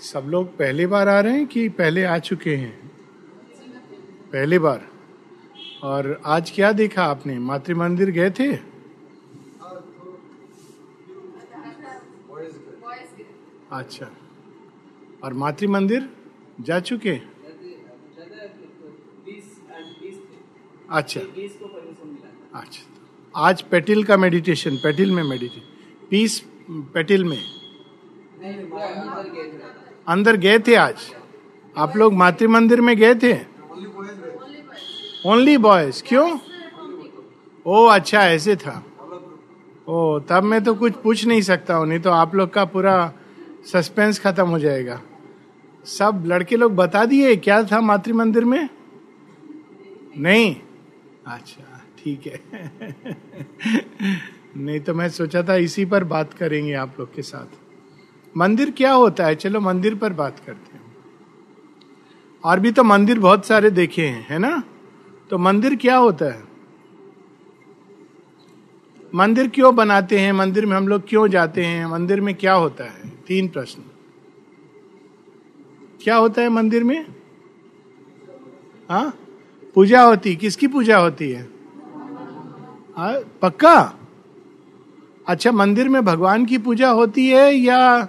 सब लोग पहली बार आ रहे हैं कि पहले आ चुके हैं? पहली बार। और आज क्या देखा आपने? मातृ मंदिर गए थे? अच्छा। और मातृ मंदिर जा चुके? अच्छा। अच्छा। आज पेटिल का मेडिटेशन पेटिल में मेडिटेशन पीस, पेटिल में? अंदर गए थे आज। आप लोग मातृ मंदिर में गए थे? ओनली बॉयज़ क्यों? ओ अच्छा ऐसे था। ओ, तब मैं तो कुछ पूछ नहीं सकता हूँ, नहीं तो आप लोग का पूरा सस्पेंस खत्म हो जाएगा। सब लड़के लोग बता दिए, क्या था मातृ मंदिर में? नहीं। अच्छा ठीक है। नहीं तो मैं सोचा था इसी पर बात करेंगे आप लोग के साथ। मंदिर क्या होता है? चलो मंदिर पर बात करते हैं। और भी तो मंदिर बहुत सारे देखे हैं है ना? तो मंदिर क्या होता है? मंदिर क्यों बनाते हैं? मंदिर में हम लोग क्यों जाते हैं? मंदिर में क्या होता है? तीन प्रश्न। क्या होता है मंदिर में? हाँ? पूजा होती। किसकी पूजा होती है? आ, पक्का? अच्छा मंदिर में भगवान की पूजा होती है या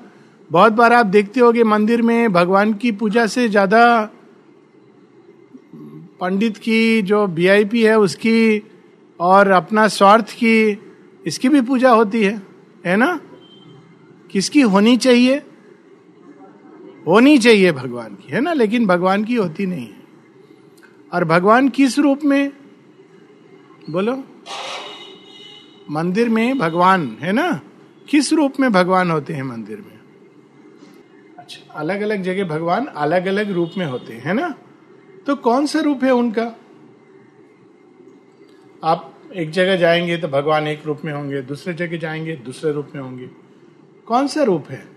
बहुत बार आप देखते होगे मंदिर में भगवान की पूजा से ज़्यादा पंडित की जो वीआईपी है, उसकी और अपना स्वार्थ की, इसकी भी पूजा होती है है ना? किसकी होनी चाहिए? होनी चाहिए भगवान की, है ना? लेकिन भगवान की होती नहीं है। और भगवान किस रूप में? बोलो। मंदिर में भगवान, है ना? किस रूप में भगवान होते हैं मंदिर में? अलग अलग जगह भगवान अलग अलग रूप में होते हैं ना? तो कौन सा रूप है उनका? आप एक जगह जाएँगे तो भगवान एक रूप में होंगे, दूसरे जगह जाएँगे, दूसरे रूप में होंगे। कौन सा रूप है?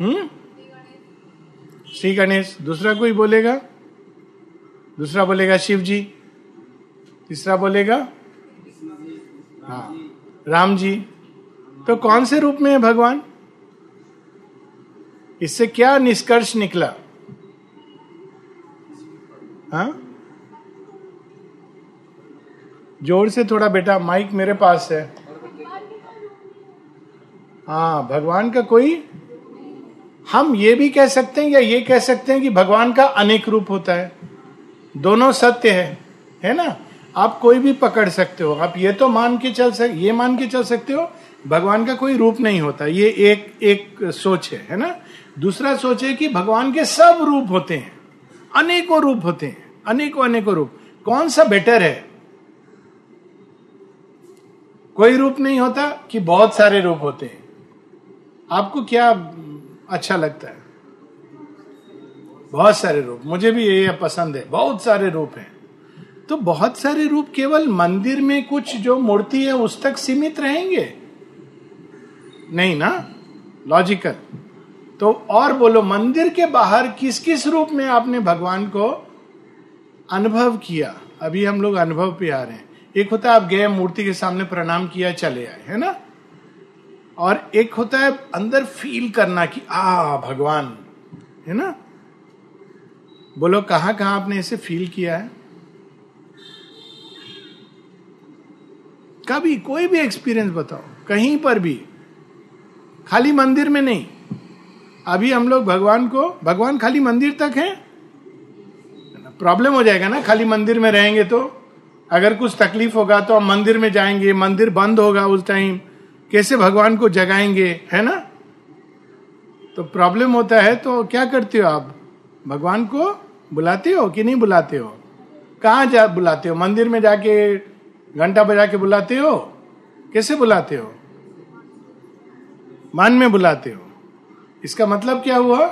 हम्म? श्री गणेश। दूसरा कोई बोलेगा? दूसरा बोलेगा शिव जी तीसरा बोलेगा? हाँ राम जी। तो कौन से रूप में है भगवान? इससे क्या निष्कर्ष निकला? हाँ? ज़ोर से थोड़ा बेटा, माइक मेरे पास है। हाँ भगवान का कोई? हम ये भी कह सकते हैं या ये कह सकते हैं कि भगवान का अनेक रूप होता है। दोनों सत्य है है ना? आप कोई भी पकड़ सकते हो। आप ये तो मान के चल सक, ये मान के चल सकते हो, भगवान का कोई रूप नहीं होता। ये एक एक सोच है है ना? दूसरा सोचे कि भगवान के सब रूप होते हैं। अनेकों रूप होते हैं। अनेकों अनेकों रूप। कौन सा बेटर है? कोई रूप नहीं होता कि बहुत सारे रूप होते हैं। आपको क्या अच्छा लगता है? बहुत सारे रूप। मुझे भी ये पसंद है। बहुत सारे रूप हैं। तो बहुत सारे रूप केवल मंदिर में कुछ जो मूर्ति है, उस तक सीमित रहेंगे? नहीं ना? लॉजिकल तो और बोलो, मंदिर के बाहर किस किस रूप में आपने भगवान को अनुभव किया? अभी हम लोग अनुभव पे आ रहे हैं। एक होता है आप गए, मूर्ति के सामने प्रणाम किया, चले आए, है ना? और एक होता है अंदर फील करना कि, आ, भगवान है ना? बोलो, कहाँ कहाँ आपने इसे फील किया है? कभी कोई भी एक्सपीरियंस बताओ, कहीं पर भी। खाली मंदिर में नहीं। अभी हम लोग भगवान को, भगवान खाली मंदिर तक है? प्रॉब्लम हो जाएगा ना? खाली मंदिर में रहेंगे तो? अगर कुछ तकलीफ़ होगा तो हम मंदिर में जाएँगे, मंदिर बंद होगा उस टाइम। कैसे भगवान को जगाएँगे, है ना? तो प्रॉब्लम होता है तो क्या करते हो आप? भगवान को बुलाते हो कि नहीं बुलाते हो? कहा जा बुलाते हो? मंदिर में जाके, घंटा बजा के बुलाते हो? कैसे बुलाते हो? मन में बुलाते हो? इसका मतलब क्या हुआ?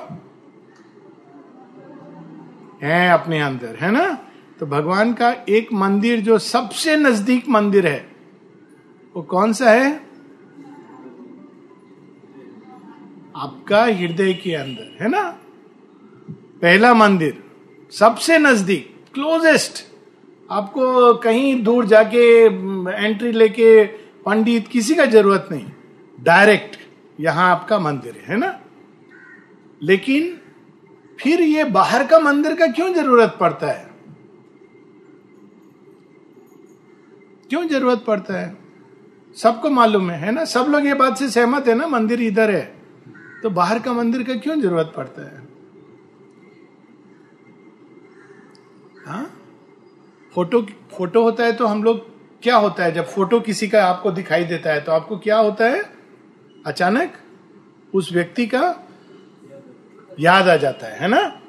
है अपने अंदर, है ना? तो भगवान का एक मंदिर जो सबसे नज़दीक मंदिर है, वो कौन सा है? आपका हृदय के अंदर, है ना? पहला मंदिर, सबसे नज़दीक क्लोजेस्ट आपको कहीं दूर जाके एंट्री लेके, पंडित किसी का ज़रूरत नहीं। डायरेक्ट यहाँ आपका मंदिर है ना? लेकिन फिर ये बाहर का मंदिर का क्यों ज़रूरत पड़ता है? क्यों ज़रूरत पड़ता है? सबको मालूम है है ना? सब लोग ये बात से सहमत है ना, मंदिर इधर है तो बाहर का मंदिर का क्यों ज़रूरत पड़ता है? हाँ? फ़ोटो फ़ोटो होता है तो हम लोग क्या होता है? जब फ़ोटो किसी का आपको दिखाई देता है तो आपको क्या होता है? अचानक उस व्यक्ति का याद आ जाता है है ना?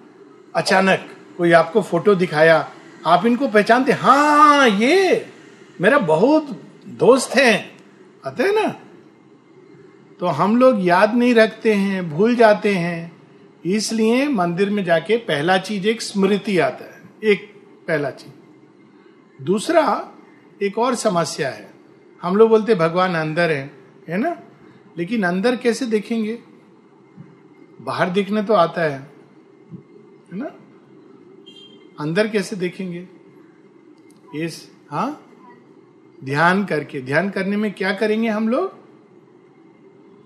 अचानक कोई आपको फ़ोटो दिखाया, आप इनको पहचानते हाँ ये मेरा बहुत दोस्त है। आते हैं ना? तो हम लोग याद नहीं रखते हैं, भूल जाते हैं। इसलिए मंदिर में जाके पहला चीज़ एक स्मृति आता है, एक पहला चीज़। दूसरा, एक और समस्या है। हम लोग बोलते भगवान अंदर है है ना? लेकिन अंदर कैसे देखेंगे? बाहर दिखने तो आता है है ना? अंदर कैसे देखेंगे? इस हाँ? ध्यान करके, ध्यान करने में क्या करेंगे हम लोग?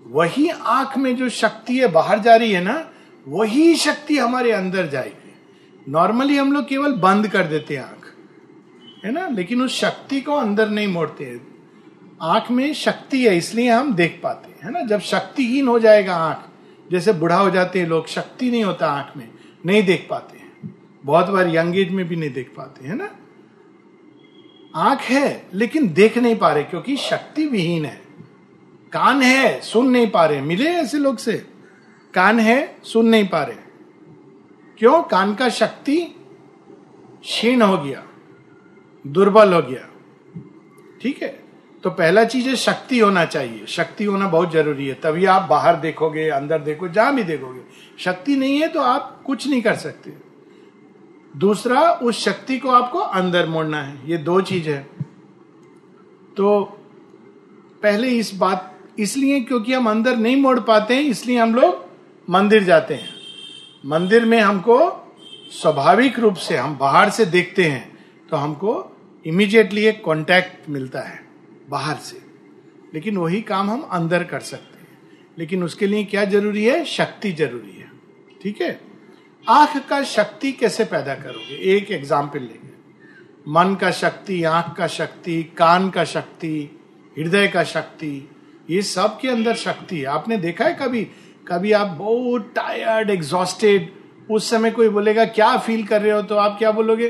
वही आँख में जो शक्ति है बाहर जा रही है ना, वही शक्ति हमारे अंदर जाएगी। नॉर्मली हम लोग केवल बंद कर देते हैं आँख, है ना? लेकिन उस शक्ति को अंदर नहीं मोड़ते आँख में शक्ति है, इसलिए हम देख पाते हैं, है ना? जब शक्तिहीन हो जाएगा आँख जैसे बुढ़ा हो जाते हैं लोग, शक्ति नहीं होता आँख में, नहीं देख पाते हैं। बहुत बार यंग एज में भी नहीं देख पाते, है ना? आँख है, लेकिन देख नहीं पा रहे, क्योंकि शक्ति विहीन है। कान है, सुन नहीं पा रहे। मिले ऐसे लोग से? कान है, सुन नहीं पा रहे। क्यों? कान का शक्ति क्षीण हो गया, दुर्बल हो गया। ठीक है? तो पहला चीज़ है, शक्ति होना चाहिए। शक्ति होना बहुत ज़रूरी है। तभी आप बाहर देखोगे, अंदर देखो, जहाँ भी देखोगे। शक्ति नहीं है तो आप कुछ नहीं कर सकते। दूसरा, उस शक्ति को आपको अंदर मोड़ना है। ये दो चीज़ है। तो पहले इस बात, इसलिए क्योंकि हम अंदर नहीं मोड़ पाते हैं, इसलिए हम लोग मंदिर जाते हैं। मंदिर में हमको स्वाभाविक रूप से, हम बाहर से देखते हैं तो हमको इमीडिएटली एक कांटेक्ट मिलता है। बाहर से। लेकिन वही काम हम अंदर कर सकते हैं। लेकिन उसके लिए क्या ज़रूरी है? शक्ति ज़रूरी है। ठीक है? आँख का शक्ति कैसे पैदा करोगे? एक एग्ज़ाम्पल लेंगे। मन का शक्ति, आँख का शक्ति, कान का शक्ति, हृदय का शक्ति, ये सब के अंदर शक्ति है। आपने देखा है कभी? कभी आप बहुत टायर्ड एग्जॉस्टेड उस समय कोई बोलेगा, क्या फील कर रहे हो? तो आप क्या बोलोगे?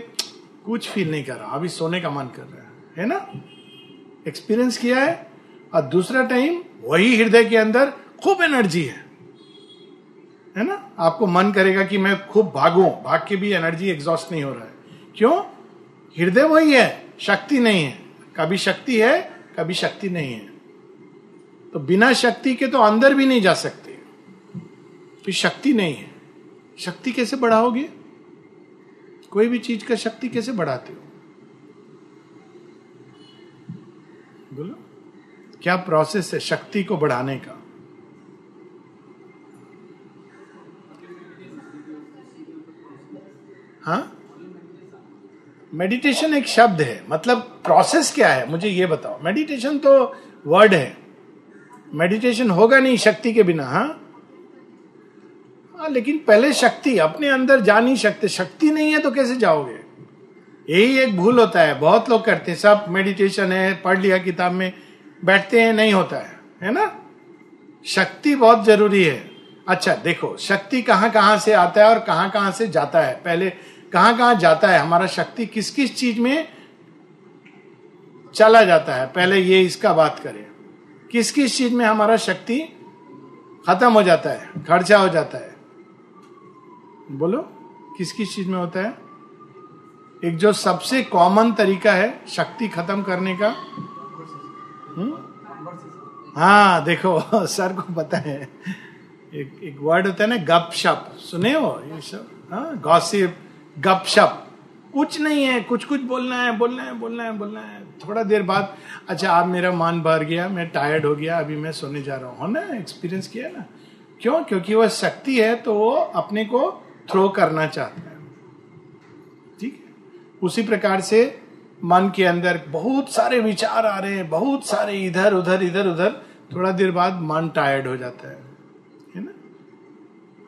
कुछ फील नहीं कर रहा। अभी सोने का मन कर रहा है। है ना? एक्सपीरियंस किया है, और दूसरा टाइम वही हृदय के अंदर खूब एनर्जी है। है ना? आपको मन करेगा कि मैं खूब भागू, भाग के भी एनर्जी एग्जॉस्ट नहीं हो रहा है। क्यों? हृदय वही है, शक्ति नहीं है। कभी शक्ति है, कभी शक्ति नहीं है। तो बिना शक्ति के तो अंदर भी नहीं जा सकते। तो शक्ति नहीं है। शक्ति कैसे बढ़ाओगे? कोई भी चीज़ का शक्ति कैसे बढ़ाते हो? बोलो। क्या प्रोसेस है शक्ति को बढ़ाने का? हाँ? मेडिटेशन एक शब्द है। मतलब प्रोसेस क्या है? मुझे ये बताओ। मेडिटेशन तो वर्ड है। मेडिटेशन होगा नहीं शक्ति के बिना हाँ? हाँ लेकिन पहले शक्ति, अपने अंदर जा नहीं सकते। शक्ति नहीं है तो कैसे जाओगे? यही एक भूल होता है। बहुत लोग करते हैं। सब मेडिटेशन है, पढ़ लिया किताब में, बैठते हैं, नहीं होता है। है ना? शक्ति बहुत ज़रूरी है। अच्छा देखो, शक्ति कहाँ कहाँ से आता है और कहाँ कहाँ से जाता है? पहले कहाँ कहाँ जाता है? हमारा शक्ति किस किस चीज़ में चला जाता है? पहले ये इसका बात करें। किस किस चीज़ में हमारा शक्ति खत्म हो जाता है? खर्चा हो जाता है। बोलो, किस किस चीज़ में होता है? एक जो सबसे कॉमन तरीका है शक्ति खत्म करने का। हुँ? हाँ देखो, सर को पता है। एक एक वर्ड होता है ना गप शप सुने हो ये सब? हाँ गॉसिप गप शप कुछ नहीं है, कुछ कुछ बोलना है बोलना है बोलना है बोलना है। थोड़ा देर बाद अच्छा आप मेरा मान भर गया, मैं टायर्ड हो गया, अभी मैं सोने जा रहा हूँ। ना एक्सपीरियंस किया ना? क्यों? क्योंकि वह शक्ति है तो वो अपने को थ्रो करना चाहता है। उसी प्रकार से मन के अंदर बहुत सारे विचार आ रहे हैं, बहुत सारे इधर, उधर इधर, उधर। थोड़ा देर बाद मन टायर्ड हो जाता है है ना?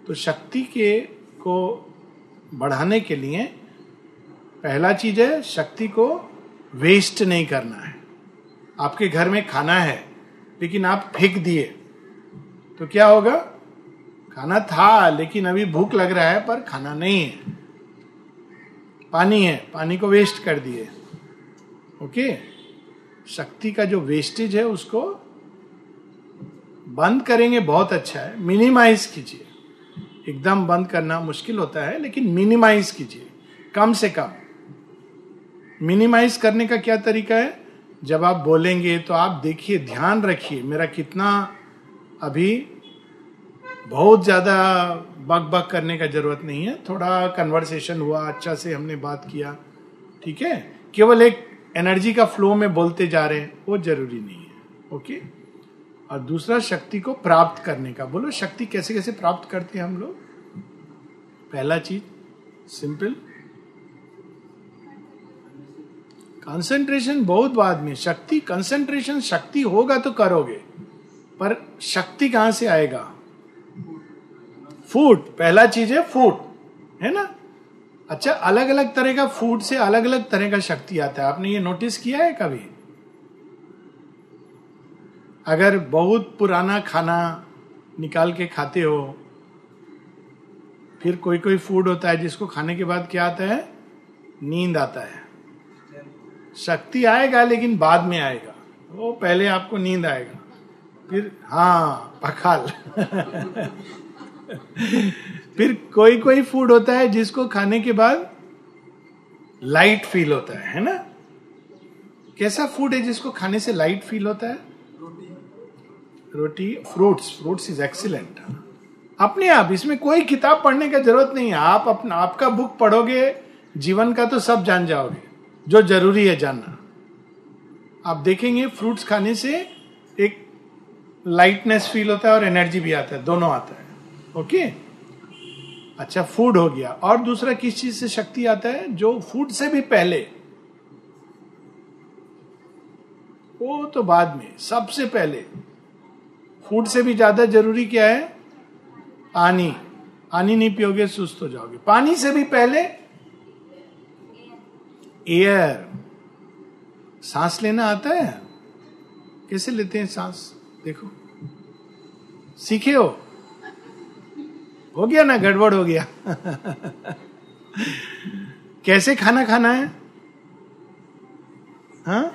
तो शक्ति के को बढ़ाने के लिए पहला चीज़ है, शक्ति को वेस्ट नहीं करना है। आपके घर में खाना है, लेकिन आप फेंक दिए तो क्या होगा? खाना था, लेकिन अभी भूख लग रहा है, पर खाना नहीं है। पानी है, पानी को वेस्ट कर दिए। ओके शक्ति का जो वेस्टेज है, उसको बंद करेंगे, बहुत अच्छा है। मिनिमाइज कीजिए। एकदम बंद करना मुश्किल होता है, लेकिन मिनिमाइज कीजिए। कम से कम। मिनिमाइज करने का क्या तरीका है? जब आप बोलेंगे तो आप देखिए, ध्यान रखिए। मेरा कितना अभी बहुत ज़्यादा बक बक करने का ज़रूरत नहीं है। थोड़ा कन्वर्सेशन हुआ अच्छा से हमने बात किया, ठीक है? केवल एक एनर्जी का फ्लो में बोलते जा रहे हैं, वो ज़रूरी नहीं है ओके और दूसरा, शक्ति को प्राप्त करने का। बोलो, शक्ति कैसे कैसे प्राप्त करते हैं हम लोग? पहला चीज़ सिंपल कंसंट्रेशन बहुत बाद में। शक्ति कंसंट्रेशन शक्ति होगा तो करोगे, पर शक्ति कहाँ से आएगा? फ़ूड पहला चीज़ है फ़ूड है ना? अच्छा अलग अलग तरह का फ़ूड से अलग अलग तरह का शक्ति आता है। आपने ये नोटिस किया है कभी? अगर बहुत पुराना खाना निकाल के खाते हो, फिर कोई कोई फ़ूड होता है जिसको खाने के बाद क्या आता है? नींद आता है। शक्ति आएगा, लेकिन बाद में आएगा। वो पहले आपको नींद आएगा। फिर हाँ पखाल। फिर कोई कोई फ़ूड होता है जिसको खाने के बाद लाइट फील होता है है ना? कैसा फ़ूड है जिसको खाने से लाइट फील होता है? रोटी। फ्रूट्स फ्रूट्स इज़ एक्सीलेंट अपने आप इसमें कोई किताब पढ़ने का ज़रूरत नहीं है। आप अपना आपका बुक पढ़ोगे जीवन का तो सब जान जाओगे जो ज़रूरी है जानना। आप देखेंगे फ्रूट्स खाने से एक लाइटनेस फील होता है और एनर्जी भी आता है दोनों आता है। ओके अच्छा फ़ूड हो गया। और दूसरा किस चीज़ से शक्ति आता है? जो फ़ूड से भी पहले। वो तो बाद में, सबसे पहले। फ़ूड से भी ज़्यादा ज़रूरी क्या है? पानी। पानी नहीं पियोगे, सुस्त हो जाओगे। पानी से भी पहले एयर सांस लेना आता है? कैसे लेते हैं सांस? देखो। सीखे हो? हो गया ना, गड़बड़ हो गया। कैसे खाना खाना है? हा?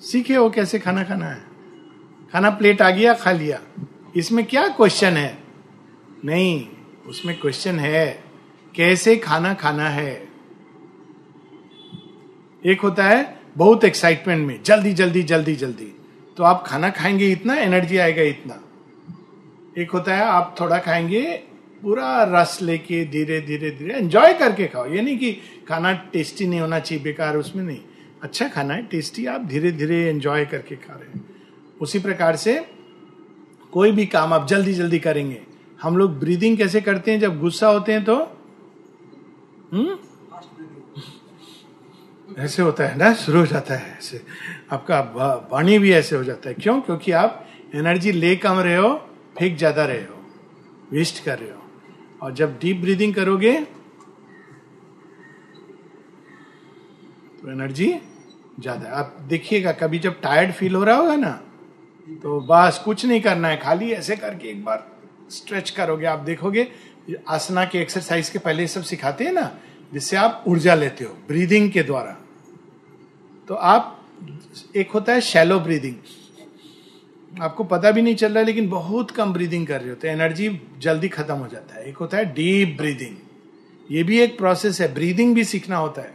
सीखे हो कैसे खाना खाना है? खाना प्लेट आ गया, खा लिया। इसमें क्या क्वेश्चन है? नहीं, उसमें क्वेश्चन है, कैसे खाना खाना है? एक होता है, बहुत एक्साइटमेंट में, जल्दी जल्दी जल्दी जल्दी। तो आप खाना खाएँगे इतना एनर्जी आएगा इतना। एक होता है, आप थोड़ा खाएँगे, पूरा रस लेके धीरे धीरे धीरे एंजॉय करके खाओ। ये नहीं कि खाना टेस्टी नहीं होना चाहिए, बेकार उसमें नहीं। अच्छा खाना है टेस्टी आप धीरे धीरे एंजॉय करके खा रहे हैं। उसी प्रकार से कोई भी काम आप जल्दी जल्दी करेंगे। हम लोग ब्रीदिंग कैसे करते हैं, जब गुस्सा होते हैं तो? हम्म? ऐसे होता है ना, शुरू हो जाता है ऐसे। आपका वाणी भी ऐसे हो जाता है। क्यों? क्योंकि आप एनर्जी ले कम रहे हो फेंक ज़्यादा रहे हो वेस्ट कर रहे हो। और जब डीप ब्रीदिंग करोगे तो एनर्जी ज़्यादा आप देखिएगा, कभी जब टायर्ड फील हो रहा होगा ना तो बस कुछ नहीं करना है, खाली ऐसे करके एक बार स्ट्रेच करोगे। आप देखोगे, आसना के एक्सरसाइज के पहले सब सिखाते हैं ना, जिससे आप ऊर्जा लेते हो ब्रीदिंग के द्वारा। तो आप, एक होता है शैलो ब्रीदिंग आपको पता भी नहीं चल रहा है, लेकिन बहुत कम ब्रीदिंग कर रहे होते हैं। एनर्जी जल्दी खत्म हो जाता है। एक होता है डीप ब्रीदिंग ये भी एक प्रोसेस है। ब्रीदिंग भी सीखना होता है।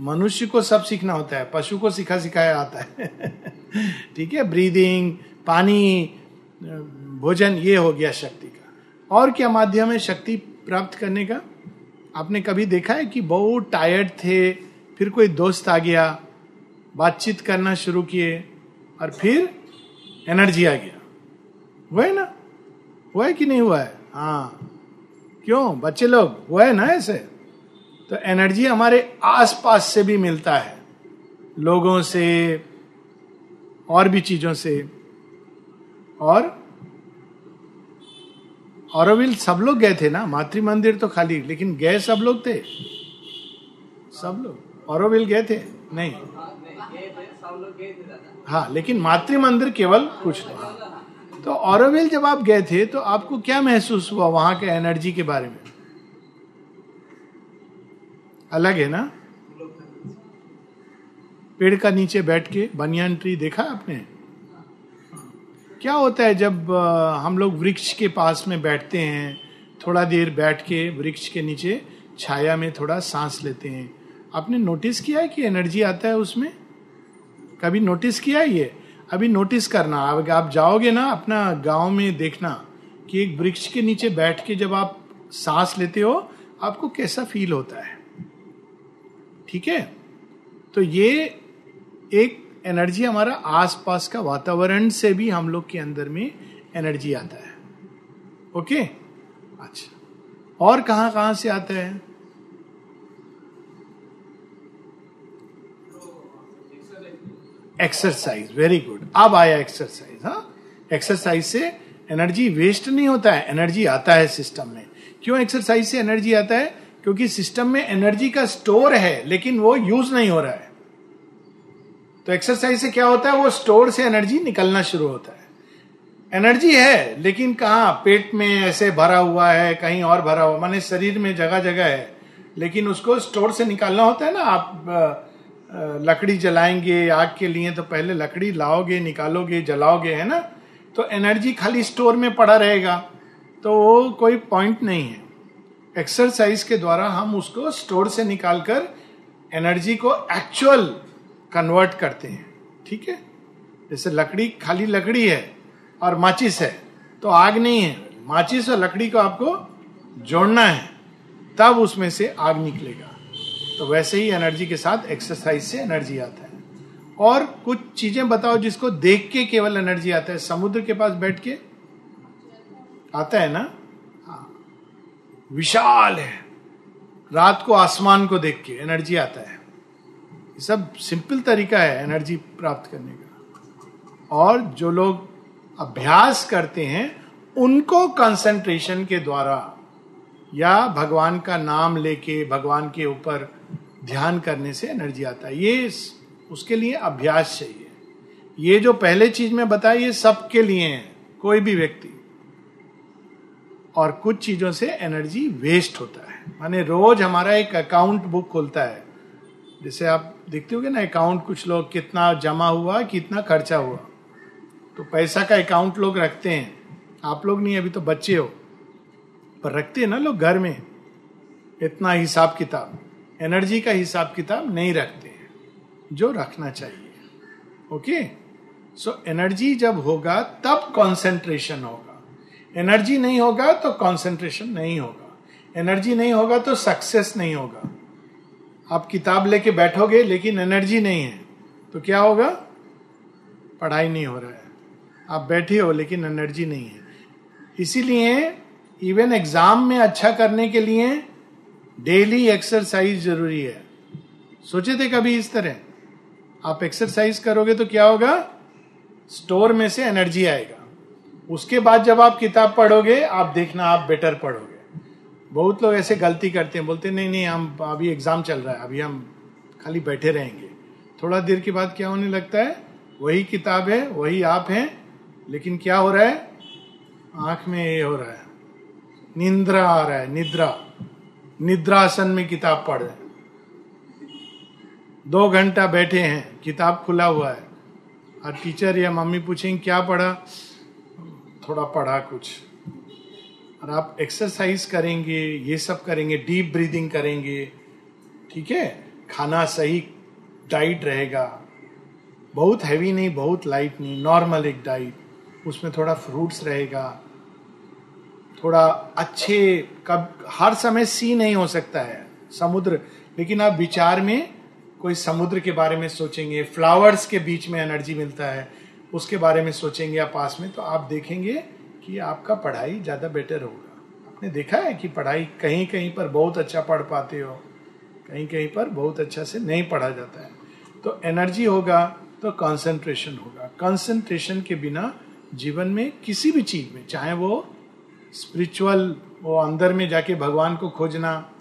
मनुष्य को सब सीखना होता है। पशु को सिखा सिखाया आता है। ठीक है? ब्रीदिंग पानी, भोजन, ये हो गया शक्ति का। और क्या माध्यम है शक्ति प्राप्त करने का? आपने कभी देखा है कि बहुत टायर्ड थे, फिर कोई दोस्त आ गया, बातचीत करना शुरू किए, और फिर एनर्जी आ गया। हुआ है ना? हुआ है कि नहीं हुआ है? हाँ। क्यों? बच्चे लोग, हुआ है ना ऐसे? तो एनर्जी हमारे आसपास से भी मिलता है। लोगों से, और भी चीज़ों से। और औरविल सब लोग गए थे ना? मातृ मंदिर तो खाली, लेकिन गए सब लोग थे। सब लोग? औरविल गए थे? नहीं। हाँ लेकिन मातृ मंदिर केवल कुछ लोग तो औरविल जब आप गए थे तो आपको क्या महसूस हुआ वहाँ के एनर्जी के बारे में? अलग है ना? पेड़ का नीचे बैठ के बनियान ट्री देखा आपने? क्या होता है जब हम लोग वृक्ष के पास में बैठते हैं, थोड़ा देर बैठ के वृक्ष के नीचे छाया में थोड़ा सांस लेते हैं। आपने नोटिस किया है कि एनर्जी आता है उसमें? कभी नोटिस किया ये? अभी नोटिस करना। अब आप जाओगे ना अपना गाँव में देखना कि एक वृक्ष के नीचे बैठ के जब आप सांस लेते हो, आपको कैसा फील होता है? ठीक है? तो ये एक एनर्जी हमारा आसपास का वातावरण से भी हम लोग के अंदर में एनर्जी आता है। ओके अच्छा। और कहाँ कहाँ से आता है? एक्सरसाइज वेरी गुड अब आया एक्सरसाइज हाँ? एक्सरसाइज से एनर्जी वेस्ट नहीं होता है एनर्जी आता है सिस्टम में। क्यों एक्सरसाइज से एनर्जी आता है? क्योंकि सिस्टम में एनर्जी का स्टोर है, लेकिन वो यूज़ नहीं हो रहा है। तो एक्सरसाइज से क्या होता है? वो स्टोर से एनर्जी निकलना शुरू होता है। एनर्जी है, लेकिन कहा? पेट में ऐसे भरा हुआ है, कहीं और भरा हुआ, माने शरीर में जगह जगह है, लेकिन उसको स्टोर से निकालना होता है ना? आप लकड़ी जलाएँगे, आग के लिए तो पहले लकड़ी लाओगे, निकालोगे, जलाओगे, है ना? तो एनर्जी खाली स्टोर में पड़ा रहेगा। तो वो कोई पॉइंट नहीं है। एक्सरसाइज के द्वारा हम उसको स्टोर से निकालकर एनर्जी को एक्चुअल कन्वर्ट करते हैं। ठीक है? जैसे लकड़ी, खाली लकड़ी है और माचिस है तो आग नहीं है। माचिस और लकड़ी को आपको जोड़ना है। तब उसमें से आग निकलेगा। तो वैसे ही एनर्जी के साथ एक्सरसाइज से एनर्जी आता है। और कुछ चीज़ें बताओ जिसको देख के केवल एनर्जी आता है। समुद्र के पास बैठ के आता है ना? विशाल है। रात को आसमान को देख के एनर्जी आता है। ये सब सिंपल तरीका है एनर्जी प्राप्त करने का। और जो लोग अभ्यास करते हैं, उनको कंसंट्रेशन के द्वारा या भगवान का नाम लेके, भगवान के ऊपर ध्यान करने से एनर्जी आता है। ये उसके लिए अभ्यास चाहिए। ये जो पहले चीज़ में बताया ये सबके लिए है, कोई भी व्यक्ति। और कुछ चीज़ों से एनर्जी वेस्ट होता है। माने रोज हमारा एक अकाउंट बुक खुलता है। जैसे आप देखते हो ना, अकाउंट कुछ लोग कितना जमा हुआ, कितना खर्चा हुआ। तो पैसा का अकाउंट लोग रखते हैं। आप लोग नहीं, अभी तो बच्चे हो। पर रखते हैं ना लोग घर में। इतना हिसाब किताब। एनर्जी का हिसाब किताब नहीं रखते जो रखना चाहिए। ओके सो एनर्जी जब होगा, तब कंसंट्रेशन होगा। एनर्जी नहीं होगा तो कंसंट्रेशन नहीं होगा। एनर्जी नहीं होगा तो सक्सेस नहीं होगा। आप किताब लेके बैठोगे, लेकिन एनर्जी नहीं है तो क्या होगा? पढ़ाई नहीं हो रहा है। आप बैठे हो, लेकिन एनर्जी नहीं है। इसीलिए इवन एग्ज़ाम में अच्छा करने के लिए डेली एक्सरसाइज ज़रूरी है। सोचे थे कभी इस तरह? आप एक्सरसाइज करोगे तो क्या होगा? स्टोर में से एनर्जी आएगा। उसके बाद जब आप किताब पढ़ोगे, आप देखना आप बेटर पढ़ोगे। बहुत लोग ऐसे गलती करते हैं, बोलते नहीं नहीं, हम, अभी एग्ज़ाम चल रहा है, अभी हम खाली बैठे रहेंगे। थोड़ा देर के बाद क्या होने लगता है? वही किताब है, वही आप हैं, लेकिन क्या हो रहा है? आँख में ये हो रहा है। निंद्रा आ रहा है, निद्रा। निद्रासन में किताब पढ़ रहे दो घंटा बैठे हैं, किताब खुला हुआ है। और टीचर या मम्मी पूछेंगे, क्या पढ़ा? थोड़ा पढ़ा कुछ। और आप एक्सरसाइज करेंगे, ये सब करेंगे डीप ब्रीदिंग करेंगे, ठीक है? खाना सही डाइट रहेगा। बहुत हैवी नहीं, बहुत लाइट नहीं नॉर्मल एक डाइट उसमें थोड़ा फ्रूट्स रहेगा। थोड़ा अच्छे, कब, हर समय सी नहीं हो सकता है, समुद्र। लेकिन आप विचार में कोई समुद्र के बारे में सोचेंगे, फ्लावर्स के बीच में एनर्जी मिलता है, उसके बारे में सोचेंगे आप पास में तो आप देखेंगे कि आपका पढ़ाई ज़्यादा बेटर होगा। आपने देखा है कि पढ़ाई कहीं कहीं पर बहुत अच्छा पढ़ पाते हो कहीं कहीं पर बहुत अच्छा से नहीं पढ़ा जाता है। तो एनर्जी होगा तो कंसंट्रेशन होगा। कंसंट्रेशन के बिना जीवन में किसी भी चीज़ में, चाहे वो स्पिरिचुअल वो अंदर में जाके भगवान को खोजना,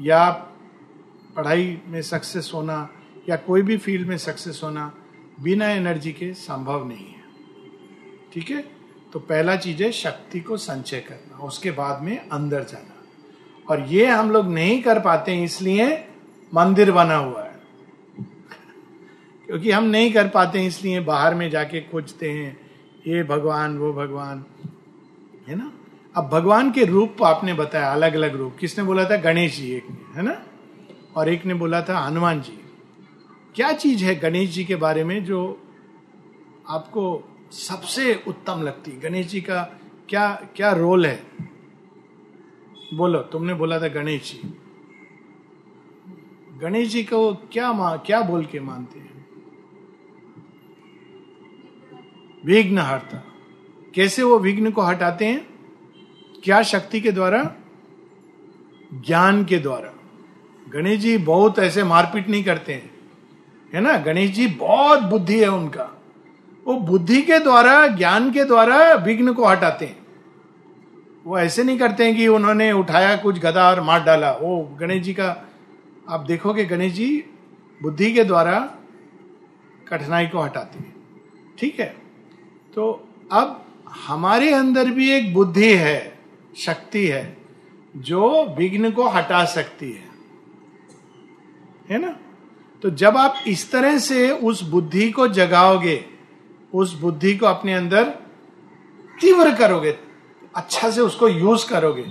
या पढ़ाई में सक्सेस होना, या कोई भी फ़ील्ड में सक्सेस होना, बिना एनर्जी के संभव नहीं है। ठीक है? तो पहला चीज़ है शक्ति को संचय करना, उसके बाद में अंदर जाना। और ये हम लोग नहीं कर पाते, इसलिए मंदिर बना हुआ है। क्योंकि हम नहीं कर पाते, इसलिए बाहर में जाके खोजते हैं, ये भगवान, वो भगवान, है ना? अब भगवान के रूप आपने बताया अलग अलग रूप। किसने बोला था? गणेश जी एक ने है ना? और एक ने बोला था हनुमान जी। क्या चीज़ है गणेश जी के बारे में जो आपको सबसे उत्तम लगती? गणेश जी का क्या क्या रोल है? बोलो तुमने बोला था गणेश जी। गणेश जी को क्या मा, क्या बोल के मानते हैं? विघ्न हरता कैसे वो विघ्न को हटाते हैं? क्या शक्ति के द्वारा? ज्ञान के द्वारा। गणेश जी बहुत ऐसे मारपीट नहीं करते हैं। है ना? गणेश जी बहुत बुद्धि है उनका। वो बुद्धि के द्वारा, ज्ञान के द्वारा विघ्न को हटाते हैं। वो ऐसे नहीं करते हैं कि उन्होंने उठाया, कुछ गदा और मार डाला। वो गणेश जी का, आप देखोगे गणेश जी बुद्धि के द्वारा कठिनाई को हटाते हैं। ठीक है? तो अब हमारे अंदर भी एक बुद्धि है। शक्ति है, जो विघ्न को हटा सकती है। है ना? तो जब आप इस तरह से उस बुद्धि को जगाओगे, उस बुद्धि को अपने अंदर तीव्र करोगे अच्छा से उसको यूज़ करोगे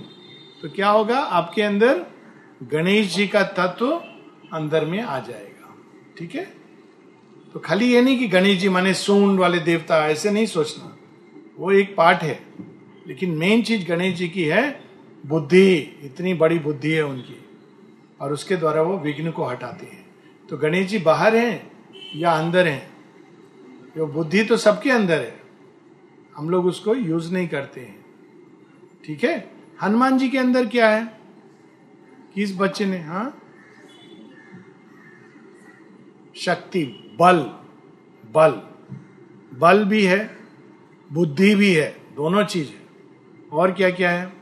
तो क्या होगा? आपके अंदर गणेश जी का तत्व अंदर में आ जाएगा। ठीक है? तो खाली ये नहीं कि गणेश जी माने सूंड वाले देवता, ऐसे नहीं सोचना। वो एक पार्ट है। लेकिन मेन चीज़ गणेश जी की है, बुद्धि। इतनी बड़ी बुद्धि है उनकी। और उसके द्वारा वो विघ्न को हटाते हैं। तो गणेश जी बाहर हैं या अंदर हैं? जो बुद्धि तो सबके अंदर है। हम लोग उसको यूज़ नहीं करते हैं। ठीक है? हनुमान जी के अंदर क्या है? किस बच्चे ने? हा? शक्ति, बल। बल। बल भी है, बुद्धि भी है। दोनों चीज़ है। और क्या क्या है?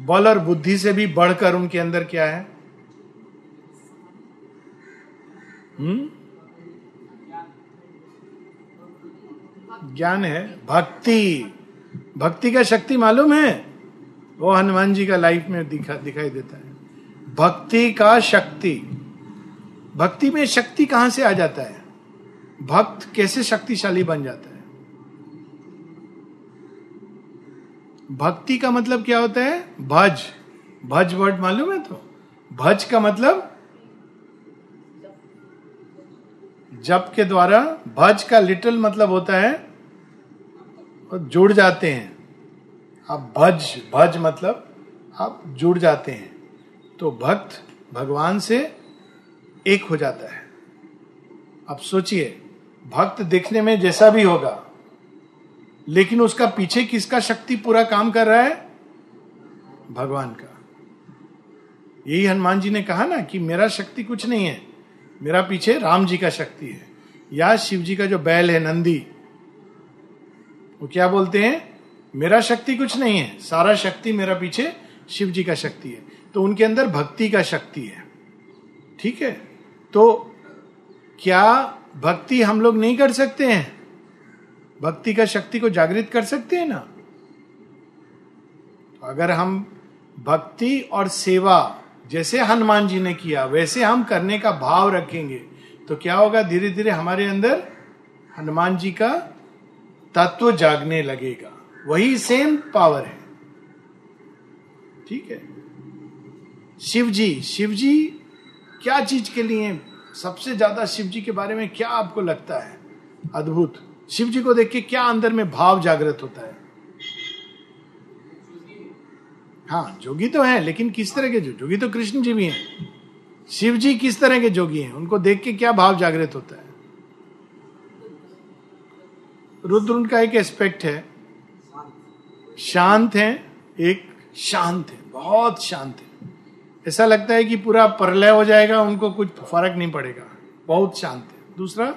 बल और बुद्धि से भी बढ़कर उनके अंदर क्या है? हम्म? ज्ञान है। भक्ति। भक्ति का शक्ति मालूम है? वो हनुमान जी का लाइफ में दिखा, दिखाई देता है। भक्ति का शक्ति। भक्ति में शक्ति कहाँ से आ जाता है? भक्त कैसे शक्तिशाली बन जाता है? भक्ति का मतलब क्या होता है? भज। भज वर्ड मालूम है तो? भज का मतलब जप के द्वारा भज का लिटल मतलब होता है, और जुड़ जाते हैं। आप भज भज मतलब आप जुड़ जाते हैं। तो भक्त भगवान से एक हो जाता है। अब सोचिए, भक्त देखने में जैसा भी होगा लेकिन उसका पीछे किसका शक्ति पूरा काम कर रहा है? भगवान का। यही हनुमान जी ने कहा ना कि मेरा शक्ति कुछ नहीं है। मेरा पीछे राम जी का शक्ति है। या शिव जी का जो बैल है नंदी, वो क्या बोलते हैं? मेरा शक्ति कुछ नहीं है। सारा शक्ति मेरा पीछे शिव जी का शक्ति है। तो उनके अंदर भक्ति का शक्ति है। ठीक है? तो क्या भक्ति हम लोग नहीं कर सकते हैं? भक्ति का शक्ति को जागृत कर सकते हैं ना? तो अगर हम भक्ति और सेवा, जैसे हनुमान जी ने किया, वैसे हम करने का भाव रखेंगे तो क्या होगा? धीरे धीरे हमारे अंदर हनुमान जी का तत्व जागने लगेगा। वही सेम पावर है। ठीक है? शिव जी शिव जी क्या चीज़ के लिए, सबसे ज़्यादा शिव जी के बारे में क्या आपको लगता है? अद्भुत। शिव जी को देख के क्या अंदर में भाव जागृत होता है। हाँ जोगी तो है, लेकिन किस तरह के जो जोगी तो कृष्ण जी भी हैं। शिव जी किस तरह के जोगी हैं? उनको देख के क्या भाव जागृत होता है? रुद्र उनका एक एस्पेक्ट है। शांत है, एक शांत है, बहुत शांत है। ऐसा लगता है कि पूरा प्रलय हो जाएगा, उनको कुछ फ़र्क नहीं पड़ेगा। बहुत शांत है। दूसरा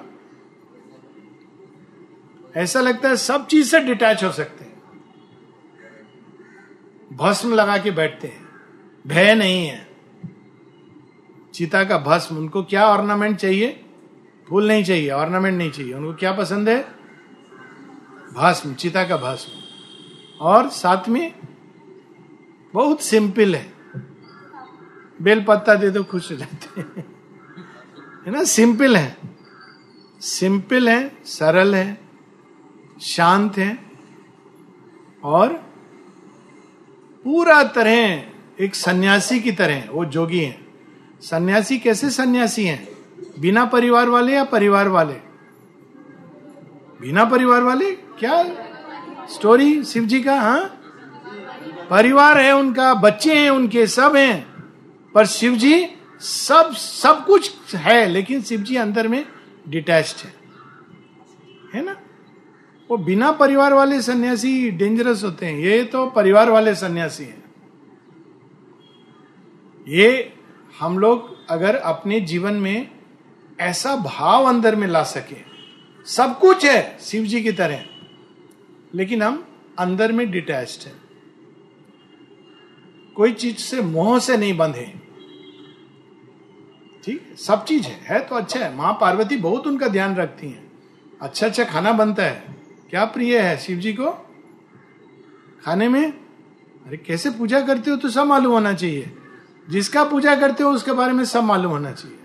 ऐसा लगता है सब चीज़ से डिटैच हो सकते हैं। भस्म लगा के बैठते हैं। भय नहीं है। चिता का भस्म, उनको क्या ऑर्नामेंट चाहिए? फूल नहीं चाहिए ऑर्नामेंट नहीं चाहिए। उनको क्या पसंद है? भस्म, चिता का भस्म। और साथ में बहुत सिंपल है। बेल पत्ता दे दो, खुश हो जाते हैं। है ना? सिंपल है। सिंपल है, सरल है। शांत है और पूरा तरह एक सन्यासी की तरह वो जोगी हैं। सन्यासी कैसे सन्यासी हैं? बिना परिवार वाले या परिवार वाले? बिना परिवार वाले? क्या स्टोरी शिव जी का हाँ? परिवार है उनका, बच्चे हैं उनके, सब हैं। पर शिव जी सब सब कुछ है, लेकिन शिव जी अंदर में डिटैच्ड है। है ना? वो बिना परिवार वाले सन्यासी डेंजरस होते हैं। ये तो परिवार वाले सन्यासी हैं। ये हम लोग अगर अपने जीवन में ऐसा भाव अंदर में ला सके, सब कुछ है शिव जी की तरह, लेकिन हम अंदर में डिटैच्ड है। कोई चीज़ से मोह से नहीं बंधे ठीक? सब चीज़ है है तो अच्छा है। माँ पार्वती बहुत उनका ध्यान रखती हैं। अच्छा अच्छा खाना बनता है। क्या प्रिय है शिव जी को? खाने में? अरे, कैसे पूजा करते हो तो सब मालूम होना चाहिए। जिसका पूजा करते हो उसके बारे में सब मालूम होना चाहिए।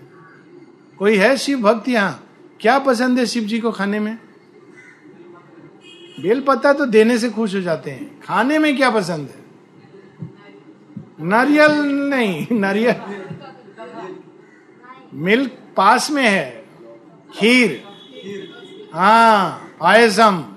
कोई है शिव भक्त यहाँ? क्या पसंद है शिव जी को खाने में? बेल पत्ता तो देने से खुश हो जाते हैं। खाने में क्या पसंद है? नारियल नहीं, नारियल। मिल्क पास में है। खीर। हाँ पायसम।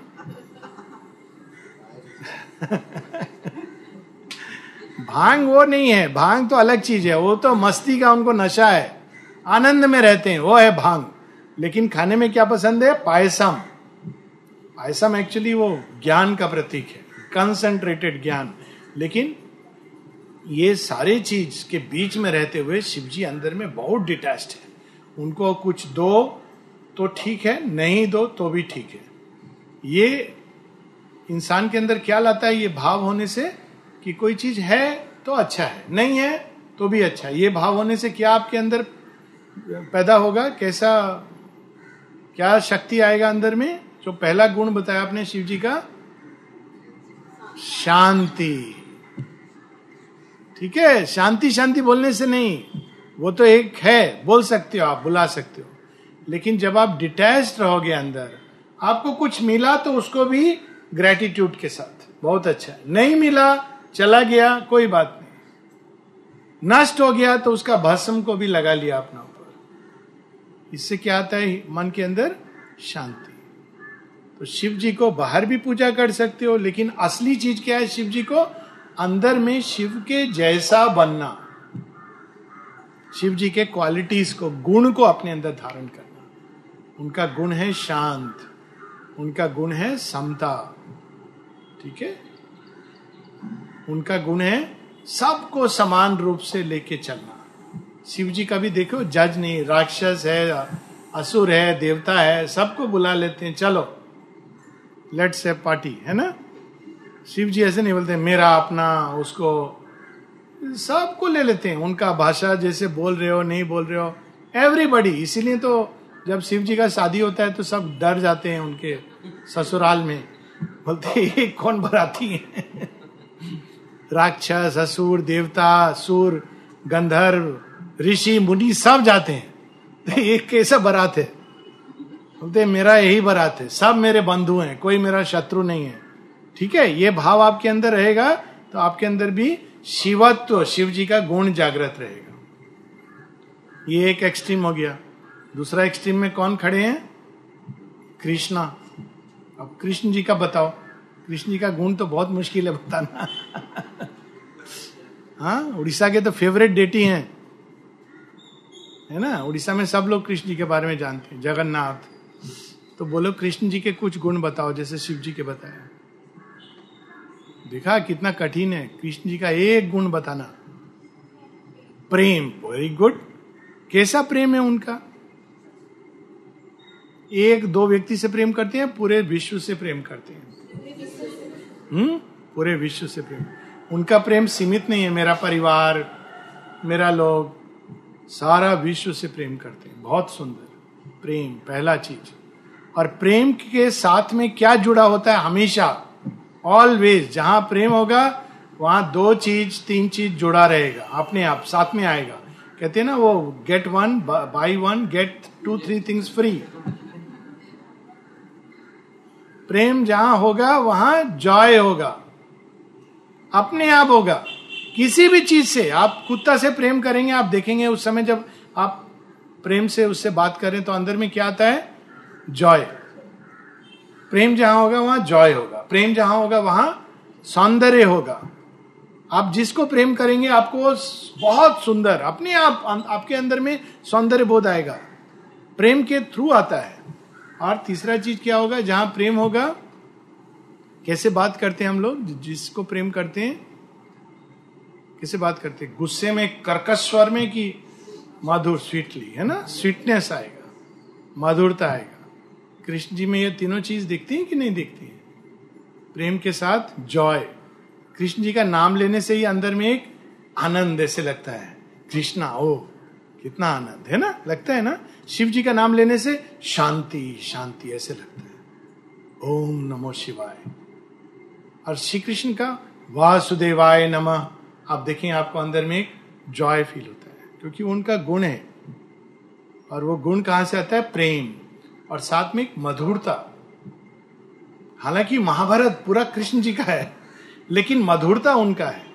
भाँग वो नहीं है, भाँग तो अलग चीज़ है, वो तो मस्ती का उनको नशा है, आनंद में रहते हैं, वो है भाँग। लेकिन खाने में क्या पसंद है? पायसम। पायसम एक्चुअली वो ज्ञान का प्रतीक है कंसंट्रेटेड ज्ञान। लेकिन ये सारे चीज़ के बीच में रहते हुए शिव जी अंदर में बहुत डिटैच्ड है। उनको कुछ दो तो ठीक है, नहीं दो तो भी ठीक है। ये इंसान के अंदर क्या लाता है ये भाव होने से कि कोई चीज़ है तो अच्छा है, नहीं है तो भी अच्छा है। ये भाव होने से क्या आपके अंदर पैदा होगा, कैसा, क्या शक्ति आएगा अंदर में? जो पहला गुण बताया आपने शिव जी का, शांति। ठीक है? शांति शांति बोलने से नहीं, वो तो एक है, बोल सकते हो आप, बुला सकते हो। लेकिन जब आप डिटैच रहोगे अंदर, आपको कुछ मिला तो उसको भी ग्रेटिट्यूड के साथ। बहुत अच्छा नहीं मिला, चला गया, कोई बात नहीं। नष्ट हो गया तो उसका भस्म को भी लगा लिया अपना ऊपर। इससे क्या आता है? मन के अंदर शांति। तो शिव जी को बाहर भी पूजा कर सकते हो, लेकिन असली चीज़ क्या है? शिव जी को अंदर में शिव के जैसा बनना। शिव जी के क्वालिटीज को, गुण को अपने अंदर धारण करना। उनका गुण है शांत। उनका गुण है समता। ठीक है? उनका गुण है सबको समान रूप से लेके चलना। शिव जी का भी देखो, जज नहीं, राक्षस है, असुर है, देवता है, सबको बुला लेते हैं, चलो लेट्स ए पार्टी है ना? शिव जी ऐसे नहीं बोलते, मेरा अपना, उसको, सबको ले लेते हैं, उनका भाषा जैसे बोल रहे हो, नहीं बोल रहे हो एवरीबडी इसीलिए तो जब शिव जी का शादी होता है तो सब डर जाते हैं उनके ससुराल में। बोलते, ये कौन बराती है? राक्षस, असुर, देवता, सुर, गंधर्व, ऋषि, मुनि सब जाते हैं। तो ये कैसा बरात है? बोलते, मेरा यही बरात है। सब मेरे बंधु हैं। कोई मेरा शत्रु नहीं है। ठीक है, ये भाव आपके अंदर रहेगा तो आपके अंदर भी शिवत्व, शिव जी का गुण जागृत रहेगा। ये एक एक्सट्रीम हो गया। दूसरा एक्सट्रीम में कौन खड़े हैं? कृष्णा। अब कृष्ण जी का बताओ। कृष्ण जी का गुण तो बहुत मुश्किल है बताना। हाँ उड़ीसा के तो फेवरेट डेटी हैं। है ना? उड़ीसा में सब लोग कृष्ण जी के बारे में जानते हैं। जगन्नाथ। तो बोलो, कृष्ण जी के कुछ गुण बताओ, जैसे शिव जी के बताया देखा, कितना कठिन है। कृष्ण जी का एक गुण बताना। प्रेम। वेरी गुड कैसा प्रेम है उनका? एक, दो व्यक्ति से प्रेम करते हैं, पूरे विश्व से प्रेम करते हैं। हम्म? पूरे विश्व से प्रेम। उनका प्रेम सीमित नहीं है, मेरा परिवार, मेरा लोग, सारा विश्व से प्रेम करते हैं। बहुत सुंदर। प्रेम, पहला चीज़। और प्रेम के साथ में क्या जुड़ा होता है? हमेशा ऑलवेज जहाँ प्रेम होगा, वहाँ दो चीज़, तीन चीज़ जुड़ा रहेगा। अपने आप, साथ में आएगा। कहते हैं ना, वो get one by one get two three things free प्रेम जहाँ होगा, वहाँ जॉय होगा। अपने आप होगा। किसी भी चीज़ से, आप कुत्ता से प्रेम करेंगे, आप देखेंगे उस समय जब आप प्रेम से उससे बात करें तो अंदर में क्या आता है? जॉय प्रेम जहाँ होगा, वहाँ जॉय होगा। प्रेम जहाँ होगा, वहाँ सौंदर्य होगा। आप जिसको प्रेम करेंगे, आपको बहुत सुंदर, अपने आप आपके अंदर में सौंदर्य बोध आएगा। प्रेम के थ्रू आता है। और तीसरा चीज़ क्या होगा, जहाँ प्रेम होगा, कैसे बात करते हैं हम लोग जिसको प्रेम करते हैं, कैसे बात करते हैं? गुस्से में, कर्कश स्वर में कि मधुर स्वीटली है ना? स्वीटनेस आएगा, माधुरता आएगा। कृष्ण जी में ये तीनों चीज़ दिखती हैं कि नहीं दिखती है? प्रेम के साथ जॉय कृष्ण जी का नाम लेने से ही अंदर में एक आनंद ऐसे लगता है। कृष्णा ओ कितना आनंद है ना? लगता है ना? शिव जी का नाम लेने से शांति शांति ऐसे लगता है। ओम नमो शिवाय। और श्री कृष्ण का वासुदेवाय नमः। आप देखें, आपको अंदर में एक जॉय फील होता है, क्योंकि उनका गुण है। और वो गुण कहाँ से आता है? प्रेम और साथ में एक मधुरता। हालाँकि महाभारत पूरा कृष्ण जी का है, लेकिन मधुरता उनका है।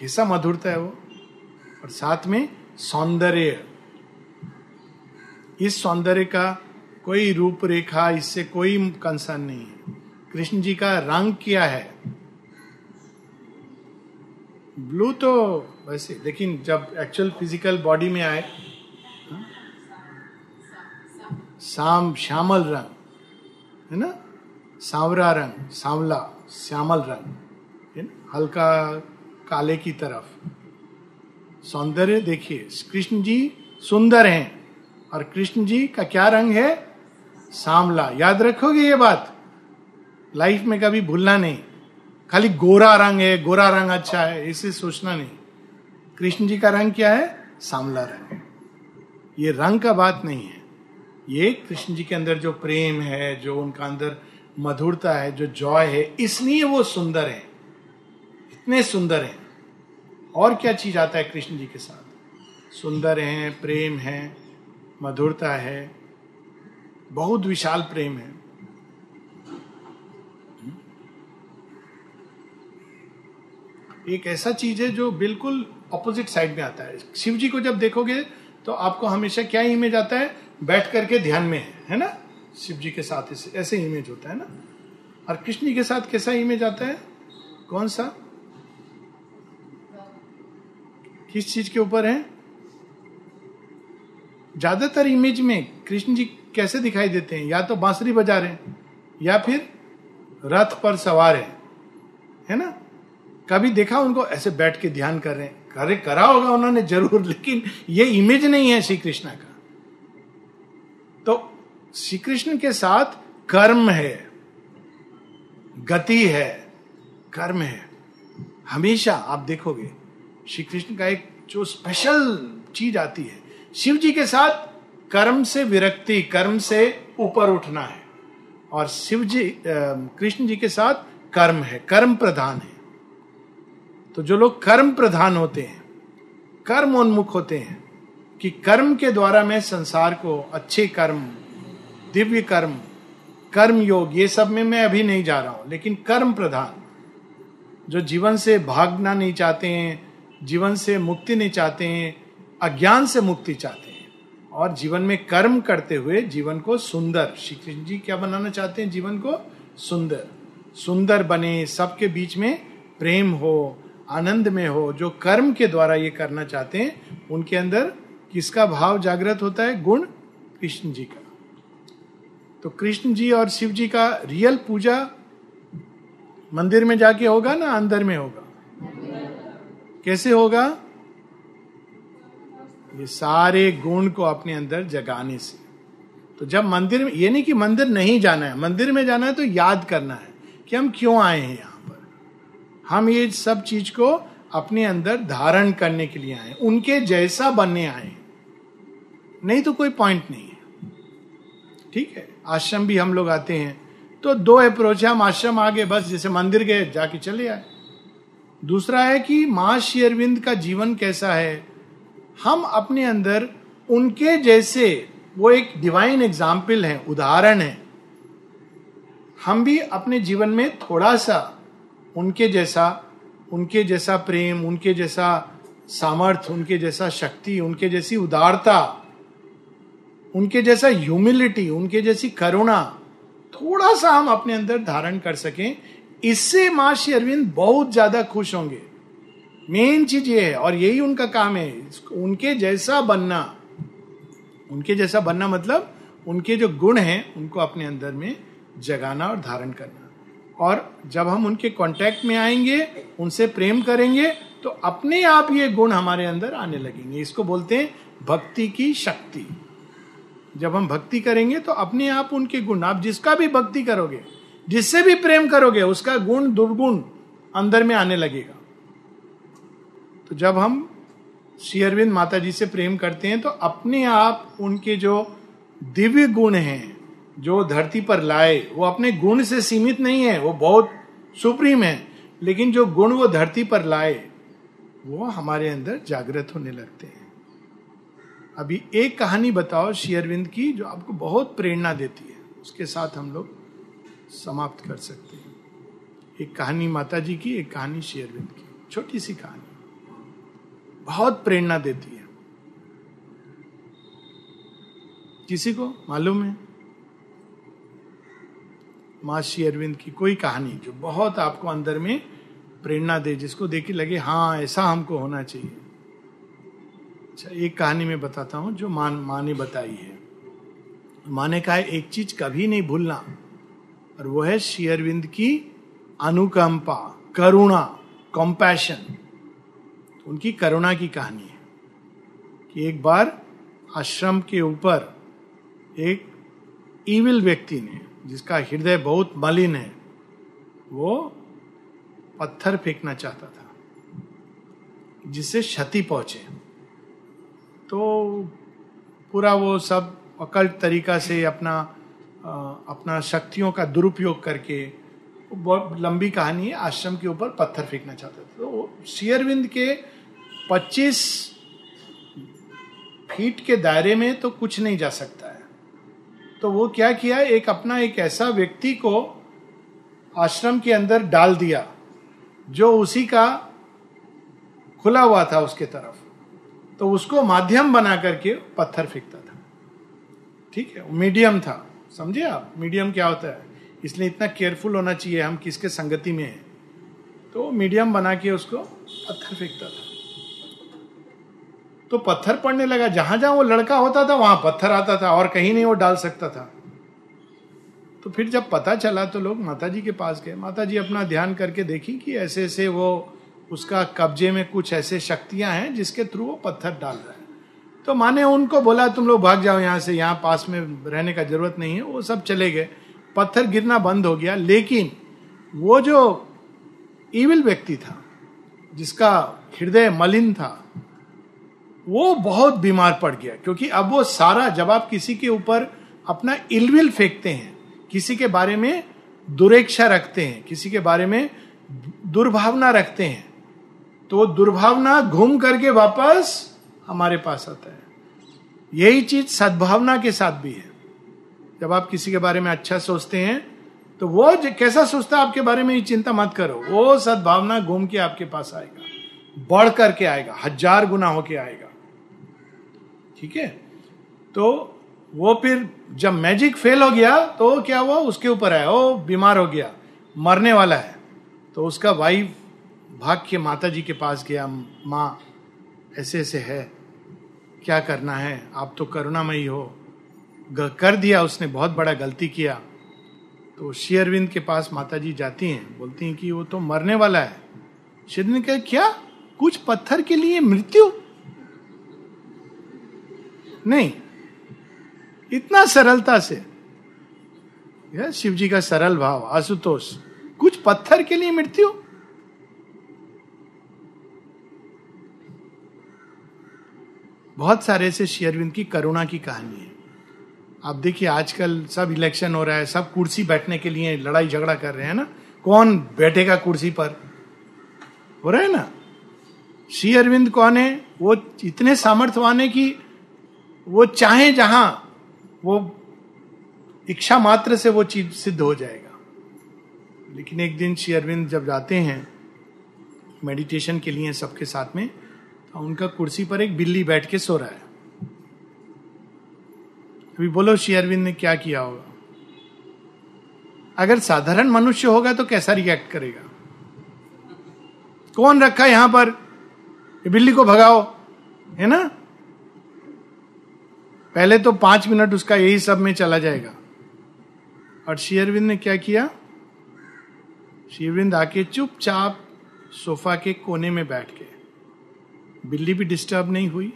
कैसा मधुरता है वो? और साथ में सौंदर्य। इस सौंदर्य का कोई रूपरेखा, इससे कोई कंसर्न नहीं है। कृष्ण जी का रंग क्या है? ब्लू तो वैसे, लेकिन जब एक्चुअल फ़िज़िकल बॉडी में आए शाम श्यामल रंग, है ना? सांवरा रंग, सांवला, श्यामल रंग, है ना? हल्का काले की तरफ़। सौंदर्य देखिए। कृष्ण जी सुंदर हैं। और कृष्ण जी का क्या रंग है? सांवला याद रखोगे ये बात? लाइफ में कभी भूलना नहीं। खाली गोरा रंग है, गोरा रंग अच्छा है इसे सोचना नहीं। कृष्ण जी का रंग क्या है? सांवला रंग। है ये रंग का बात नहीं है। ये कृष्ण जी के अंदर जो प्रेम है, जो उनका अंदर मधुरता है, जो जॉय है, इसलिए वो सुंदर है। इतने सुंदर है। और क्या चीज़ आता है कृष्ण जी के साथ? सुंदर है, प्रेम है, मधुरता है, बहुत विशाल प्रेम है। एक ऐसा चीज़ है जो बिल्कुल ऑपोजिट साइड में आता है। शिव जी को जब देखोगे तो आपको हमेशा क्या इमेज आता है? बैठ करके ध्यान में है है ना? शिव जी के साथ ऐसे इमेज होता है ना? और कृष्ण जी के साथ कैसा इमेज आता है? कौन सा? किस चीज़ के ऊपर है? ज़्यादातर इमेज में कृष्ण जी कैसे दिखाई देते हैं? या तो बांसुरी बजा रहे हैं, या फिर रथ पर सवार है है ना? कभी देखा उनको ऐसे बैठ के ध्यान कर रहे हैं? करे करा होगा उन्होंने ज़रूर, लेकिन ये इमेज नहीं है श्री कृष्ण का। तो श्री कृष्ण के साथ कर्म है, गति है, कर्म है। हमेशा आप देखोगे श्री कृष्ण का एक जो स्पेशल चीज़ आती है, शिव जी के साथ कर्म से विरक्ति, कर्म से ऊपर उठना है। और शिव जी कृष्ण जी के साथ कर्म है, कर्म प्रधान है। तो जो लोग कर्म प्रधान होते हैं, कर्म उन्मुख होते हैं, कि कर्म के द्वारा मैं संसार को अच्छे कर्म, दिव्य कर्म कर्म योग, ये सब में मैं अभी नहीं जा रहा हूँ, लेकिन कर्म प्रधान। जो जीवन से भागना नहीं चाहते हैं जीवन से मुक्ति नहीं चाहते हैं, अज्ञान से मुक्ति चाहते हैं। और जीवन में कर्म करते हुए जीवन को सुंदर श्री कृष्ण जी क्या बनाना चाहते हैं जीवन को? सुंदर। सुंदर बने, सबके बीच में प्रेम हो, आनंद में हो, जो कर्म के द्वारा ये करना चाहते हैं, उनके अंदर किसका भाव जागृत होता है? गुण कृष्ण जी का। तो कृष्ण जी और शिव जी का रियल पूजा मंदिर में जाके होगा ना, अंदर में होगा? कैसे होगा? ये सारे गुण को अपने अंदर जगाने से। तो जब मंदिर में, ये नहीं कि मंदिर नहीं जाना है, मंदिर में जाना है तो याद करना है कि हम क्यों आए हैं यहाँ पर। हम ये सब चीज़ को अपने अंदर धारण करने के लिए आए उनके जैसा बनने आए नहीं तो कोई पॉइंट नहीं है। ठीक है? आश्रम भी हम लोग आते हैं। तो दो अप्रोच है, हम आश्रम आ गए बस जैसे मंदिर गए, जाके चले आए। दूसरा है कि माँ शेरविंद का जीवन कैसा है? हम अपने अंदर उनके जैसे, वो एक डिवाइन एग्ज़ाम्पल है, उदाहरण है। हम भी अपने जीवन में थोड़ा सा उनके जैसा उनके जैसा प्रेम, उनके जैसा सामर्थ्य उनके जैसा शक्ति, उनके जैसी उदारता, उनके जैसा ह्यूमिलिटी उनके जैसी करुणा, थोड़ा सा हम अपने अंदर धारण कर सकें इससे माँ श्री अरविंद बहुत ज़्यादा खुश होंगे। मेन चीज़ ये है, और यही उनका काम है उनके जैसा बनना। उनके जैसा बनना मतलब उनके जो गुण हैं, उनको अपने अंदर में जगाना और धारण करना। और जब हम उनके कांटेक्ट में आएँगे, उनसे प्रेम करेंगे तो अपने आप ये गुण हमारे अंदर आने लगेंगे। इसको बोलते हैं भक्ति की शक्ति। जब हम भक्ति करेंगे तो अपने आप उनके गुण। आप जिसका भी भक्ति करोगे जिससे भी प्रेम करोगे, उसका गुण दुर्गुण अंदर में आने लगेगा। तो जब हम श्री अरविंद माता जी से प्रेम करते हैं तो अपने आप उनके जो दिव्य गुण हैं, जो धरती पर लाए, वो अपने गुण से सीमित नहीं है, वो बहुत सुप्रीम है, लेकिन जो गुण वो धरती पर लाए, वो हमारे अंदर जागृत होने लगते हैं। अभी एक कहानी बताओ शेयरविंद की, जो आपको बहुत प्रेरणा देती है। उसके साथ हम लोग समाप्त कर सकते हैं। एक कहानी माता जी की, एक कहानी शेयरविंद की। छोटी सी कहानी। बहुत प्रेरणा देती है। किसी को मालूम है? माँ श्री अरविंद की कोई कहानी जो बहुत आपको अंदर में प्रेरणा दे, जिसको देख लगे हाँ ऐसा हमको होना चाहिए। अच्छा एक कहानी में बताता हूँ जो मान, माँ ने बताई है। माँ ने कहा, एक चीज़ कभी नहीं भूलना। और वो है श्री अरविंद की अनुकंपा, करुणा कॉम्पैशन उनकी करुणा की कहानी है कि एक बार आश्रम के ऊपर एक ईविल व्यक्ति ने, जिसका हृदय बहुत मलिन है, वो पत्थर फेंकना चाहता था, जिससे क्षति पहुँचे। तो पूरा वो सब अकल्ट तरीका से अपना अपना शक्तियों का दुरुपयोग करके, बहुत लंबी कहानी है, आश्रम के ऊपर पत्थर फेंकना चाहता था। तो शेयरविंद के 25 फीट के दायरे में तो कुछ नहीं जा सकता है। तो वो क्या किया, एक अपना एक ऐसा व्यक्ति को आश्रम के अंदर डाल दिया, जो उसी का खुला हुआ था उसके तरफ़। तो उसको माध्यम बना करके पत्थर फेंकता था। ठीक है, मीडियम था। समझे आप? मीडियम क्या होता है? इसलिए इतना केयरफुल होना चाहिए हम किसके संगति में है। तो मीडियम बना के उसको पत्थर फेंकता था। तो पत्थर पड़ने लगा। जहाँ जहाँ वो लड़का होता था, वहाँ पत्थर आता था और कहीं नहीं वो डाल सकता था। तो फिर जब पता चला तो लोग माता जी के पास गए। माता जी अपना ध्यान करके देखी कि ऐसे ऐसे वो उसका कब्जे में कुछ ऐसे शक्तियाँ हैं जिसके थ्रू वो पत्थर डाल रहा है। तो माने उनको बोला, तुम लोग भाग जाओ यहाँ से, यहाँ पास में रहने का ज़रूरत नहीं है। वो सब चले गए। पत्थर गिरना बंद हो गया, लेकिन वो जो ईविल व्यक्ति था, जिसका हृदय मलिन था, वो बहुत बीमार पड़ गया। क्योंकि अब वो सारा, जब आप किसी के ऊपर अपना इलविल फेंकते हैं, किसी के बारे में दुरेक्षा रखते हैं, किसी के बारे में दुर्भावना रखते हैं तो वो दुर्भावना घूम करके वापस हमारे पास आता है। यही चीज़ सद्भावना के साथ भी है। जब आप किसी के बारे में अच्छा सोचते हैं तो वो कैसा सोचता है आपके बारे में ये चिंता मत करो। वो सद्भावना घूम के आपके पास आएगा। बढ़ करके आएगा। हज़ार गुना होके आएगा। ठीक है? तो वो फिर जब मैजिक फेल हो गया तो क्या हुआ? उसके ऊपर आया। वो बीमार हो गया। मरने वाला है। तो उसका वाइफ भाग के माता जी के पास गया। माँ ऐसे ऐसे है। क्या करना है? आप तो करुणामयी हो। कर दिया उसने, बहुत बड़ा गलती किया। तो शेयरविंद के पास माता जी जाती हैं, बोलती हैं कि वो तो मरने वाला है। शेरविंद कहा, क्या? कुछ पत्थर के लिए मृत्यु? नहीं। इतना सरलता से? शिव जी का सरल भाव, आशुतोष। कुछ पत्थर के लिए मृत्यु? बहुत सारे ऐसे शेयरविंद की करुणा की कहानी है। आप देखिए, आजकल सब इलेक्शन हो रहा है, सब कुर्सी बैठने के लिए लड़ाई झगड़ा कर रहे हैं ना? कौन बैठेगा कुर्सी पर? हो रहा है ना? श्री अरविंद कौन है? वो इतने सामर्थ्यवान है कि वो चाहे जहाँ वो इच्छा मात्र से वो चीज़ सिद्ध हो जाएगा। लेकिन एक दिन श्री अरविंद जब जाते हैं, मेडिटेशन के लिए सबके साथ में तो उनका कुर्सी पर एक बिल्ली बैठ के सो रहा है। अभी बोलो श्री अरविंद ने क्या किया होगा? अगर साधारण मनुष्य होगा तो कैसा रिएक्ट करेगा? कौन रखा यहाँ पर? बिल्ली को भगाओ, है ना? पहले तो पाँच मिनट उसका यही सब में चला जाएगा। और शेयरविंद ने क्या किया? शेयरविंद आके चुपचाप सोफा के कोने में बैठ के बिल्ली भी डिस्टर्ब नहीं हुई,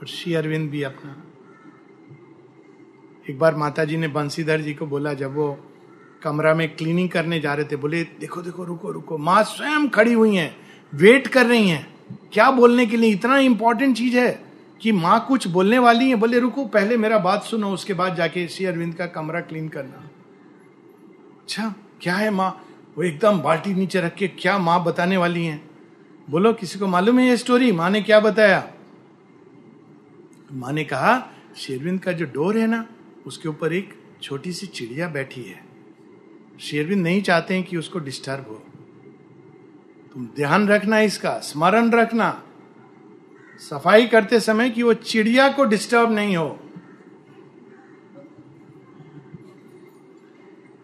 और श्री अरविंद भी अपना। एक बार माता जी ने बंसीधर जी को बोला, जब वो कमरा में क्लीनिंग करने जा रहे थे, बोले, देखो देखो, रुको रुको, माँ स्वयं खड़ी हुई हैं वेट कर रही हैं। क्या बोलने के लिए इतना इंपॉर्टेंट चीज़ है कि माँ कुछ बोलने वाली है? बोले, रुको, पहले मेरा बात सुनो, उसके बाद जाके श्री अरविंद का कमरा क्लीन करना। अच्छा क्या है माँ? वो एकदम बाल्टी नीचे रख के, क्या माँ बताने वाली है? बोलो, किसी को मालूम है ये स्टोरी माँ ने क्या बताया? माँ ने कहा, शेरविंद का जो डोर है ना, उसके ऊपर एक छोटी सी चिड़िया बैठी है। शेरविंद नहीं चाहते हैं कि उसको डिस्टर्ब हो। तुम ध्यान रखना इसका, स्मरण रखना। सफ़ाई करते समय कि वो चिड़िया को डिस्टर्ब नहीं हो।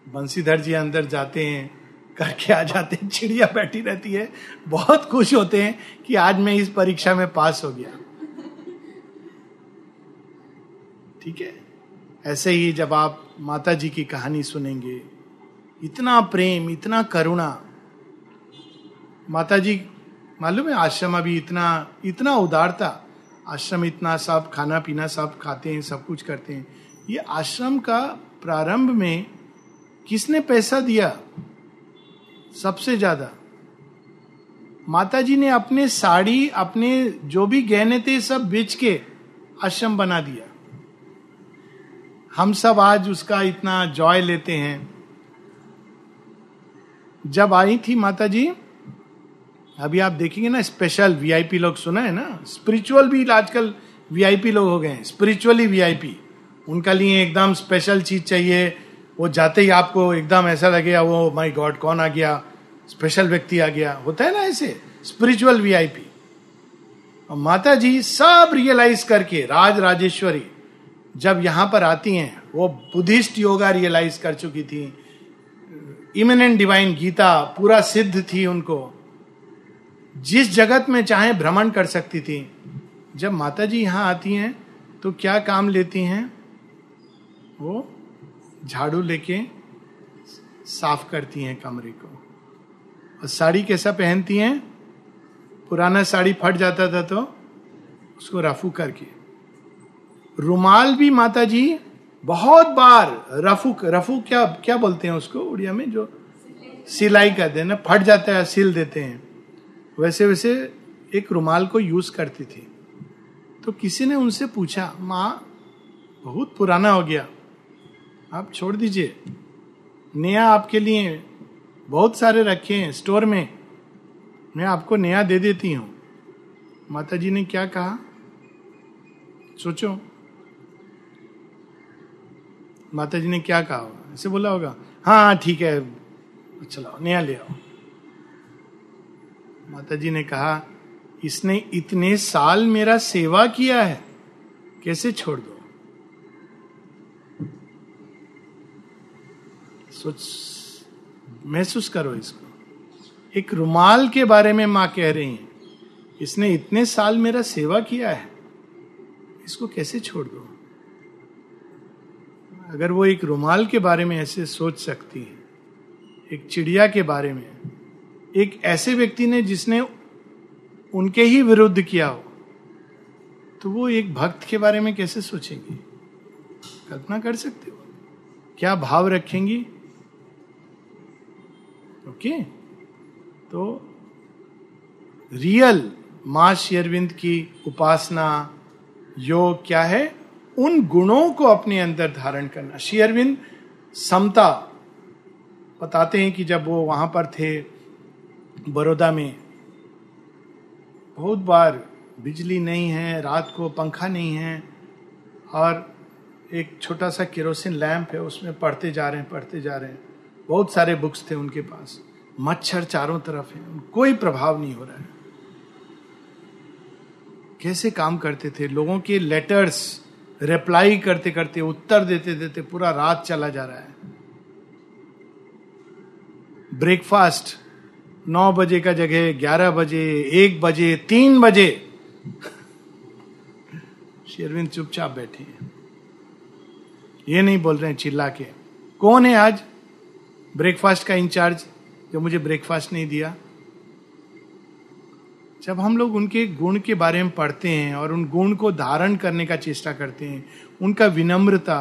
बंसीधर जी अंदर जाते हैं। करके आ जाते हैं, चिड़िया बैठी रहती है। बहुत खुश होते हैं कि आज मैं इस परीक्षा में पास हो गया। ठीक है? ऐसे ही जब आप माता जी की कहानी सुनेंगे, इतना प्रेम, इतना करुणा। माता जी मालूम है, आश्रम अभी इतना इतना उदार था आश्रम इतना सब खाना पीना सब खाते हैं, सब कुछ करते हैं। ये आश्रम का प्रारंभ में किसने पैसा दिया? सबसे ज़्यादा। माता जी ने अपने साड़ी, अपने जो भी गहने थे, सब बेच के आश्रम बना दिया। हम सब आज उसका इतना जॉय लेते हैं। जब आई थी माता जी अभी आप देखेंगे ना स्पेशल वीआईपी लोग सुना है ना? स्पिरिचुअल भी आजकल वीआईपी लोग हो गए हैं। स्पिरिचुअली वीआईपी उनका लिए एकदम स्पेशल चीज़ चाहिए। वो जाते ही आपको एकदम ऐसा लगेगा वो माई गॉड, कौन आ गया? स्पेशल व्यक्ति आ गया। होता है ना ऐसे? स्पिरिचुअल वीआईपी माता जी सब रियलाइज़ करके, राज राजेश्वरी जब यहाँ पर आती हैं, वो बुद्धिस्ट योगा रियलाइज़ कर चुकी थी। इमिनेंट डिवाइन गीता पूरा सिद्ध थी उनको। जिस जगत में चाहे भ्रमण कर सकती थी। जब माता जी यहाँ आती हैं तो क्या काम लेती हैं? वो झाड़ू लेके साफ़ करती हैं कमरे को। और साड़ी कैसा पहनती हैं? पुराना साड़ी फट जाता था तो उसको रफू करके। रुमाल भी माता जी बहुत बार रफू रफू क्या क्या बोलते हैं उसको उड़िया में जो सिलाई करते हैं ना, फट जाता है, सिल देते हैं। वैसे वैसे एक रुमाल को यूज़ करती थी। तो किसी ने उनसे पूछा, माँ, बहुत पुराना हो गया। आप छोड़ दीजिए। नया आपके लिए बहुत सारे रखे हैं स्टोर में। मैं आपको नया दे देती हूँ। माता जी ने क्या कहा? सोचो। माता जी ने क्या कहा? होगा ऐसे बोला होगा। हाँ हाँ ठीक है। चलाओ नया ले आओ। माता जी ने कहा, इसने इतने साल मेरा सेवा किया है, कैसे छोड़ दो? सोच महसूस करो इसको। एक रुमाल के बारे में माँ कह रही है, इसने इतने साल मेरा सेवा किया है, इसको कैसे छोड़ दो? अगर वो एक रुमाल के बारे में ऐसे सोच सकती है, एक चिड़िया के बारे में, एक ऐसे व्यक्ति ने जिसने उनके ही विरुद्ध किया हो तो वो एक भक्त के बारे में कैसे सोचेंगी? कल्पना कर सकते हो? क्या भाव रखेंगी? ओके तो रियल माँ शेरविंद की उपासना, योग क्या है? उन गुणों को अपने अंदर धारण करना। श्री अरविंद समता, बताते हैं कि जब वो वहाँ पर थे, बड़ौदा में, बहुत बार बिजली नहीं है, रात को पंखा नहीं है, और एक छोटा सा केरोसिन लैंप है, उसमें पढ़ते जा रहे हैं, पढ़ते जा रहे हैं। बहुत सारे बुक्स थे उनके पास। मच्छर चारों तरफ़ है। कोई प्रभाव नहीं हो रहा है। कैसे काम करते थे? लोगों के लेटर्स रिप्लाई करते करते, उत्तर देते देते पूरा रात चला जा रहा है। ब्रेकफास्ट नौ बजे का जगह, ग्यारह बजे, एक बजे, तीन बजे। शेरविंद चुपचाप बैठे हैं। ये नहीं बोल रहे हैं, चिल्ला के। कौन है आज? ब्रेकफास्ट का इंचार्ज जो मुझे ब्रेकफास्ट नहीं दिया। जब हम लोग उनके गुण के बारे में पढ़ते हैं और उन गुण को धारण करने का चेष्टा करते हैं, उनका विनम्रता।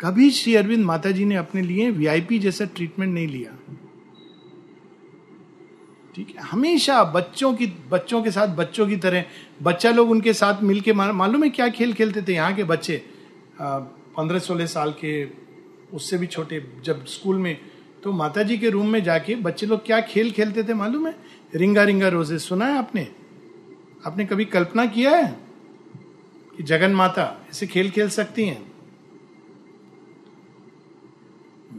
कभी श्री अरविंद माता जी ने अपने लिए वीआईपी जैसा ट्रीटमेंट नहीं लिया। ठीक है? हमेशा बच्चों की, बच्चों के साथ, बच्चों की तरह, बच्चा लोग उनके साथ मिलके मालूम है क्या खेल खेलते थे यहाँ के बच्चे? पंद्रह सोलह साल के उससे भी छोटे जब स्कूल में तो माता जी के रूम में जाके बच्चे लोग क्या खेल खेलते थे मालूम है? रिंगा रिंगा रोज़े सुना है आपने? आपने कभी कल्पना किया है कि जगन माता ऐसे खेल खेल सकती हैं?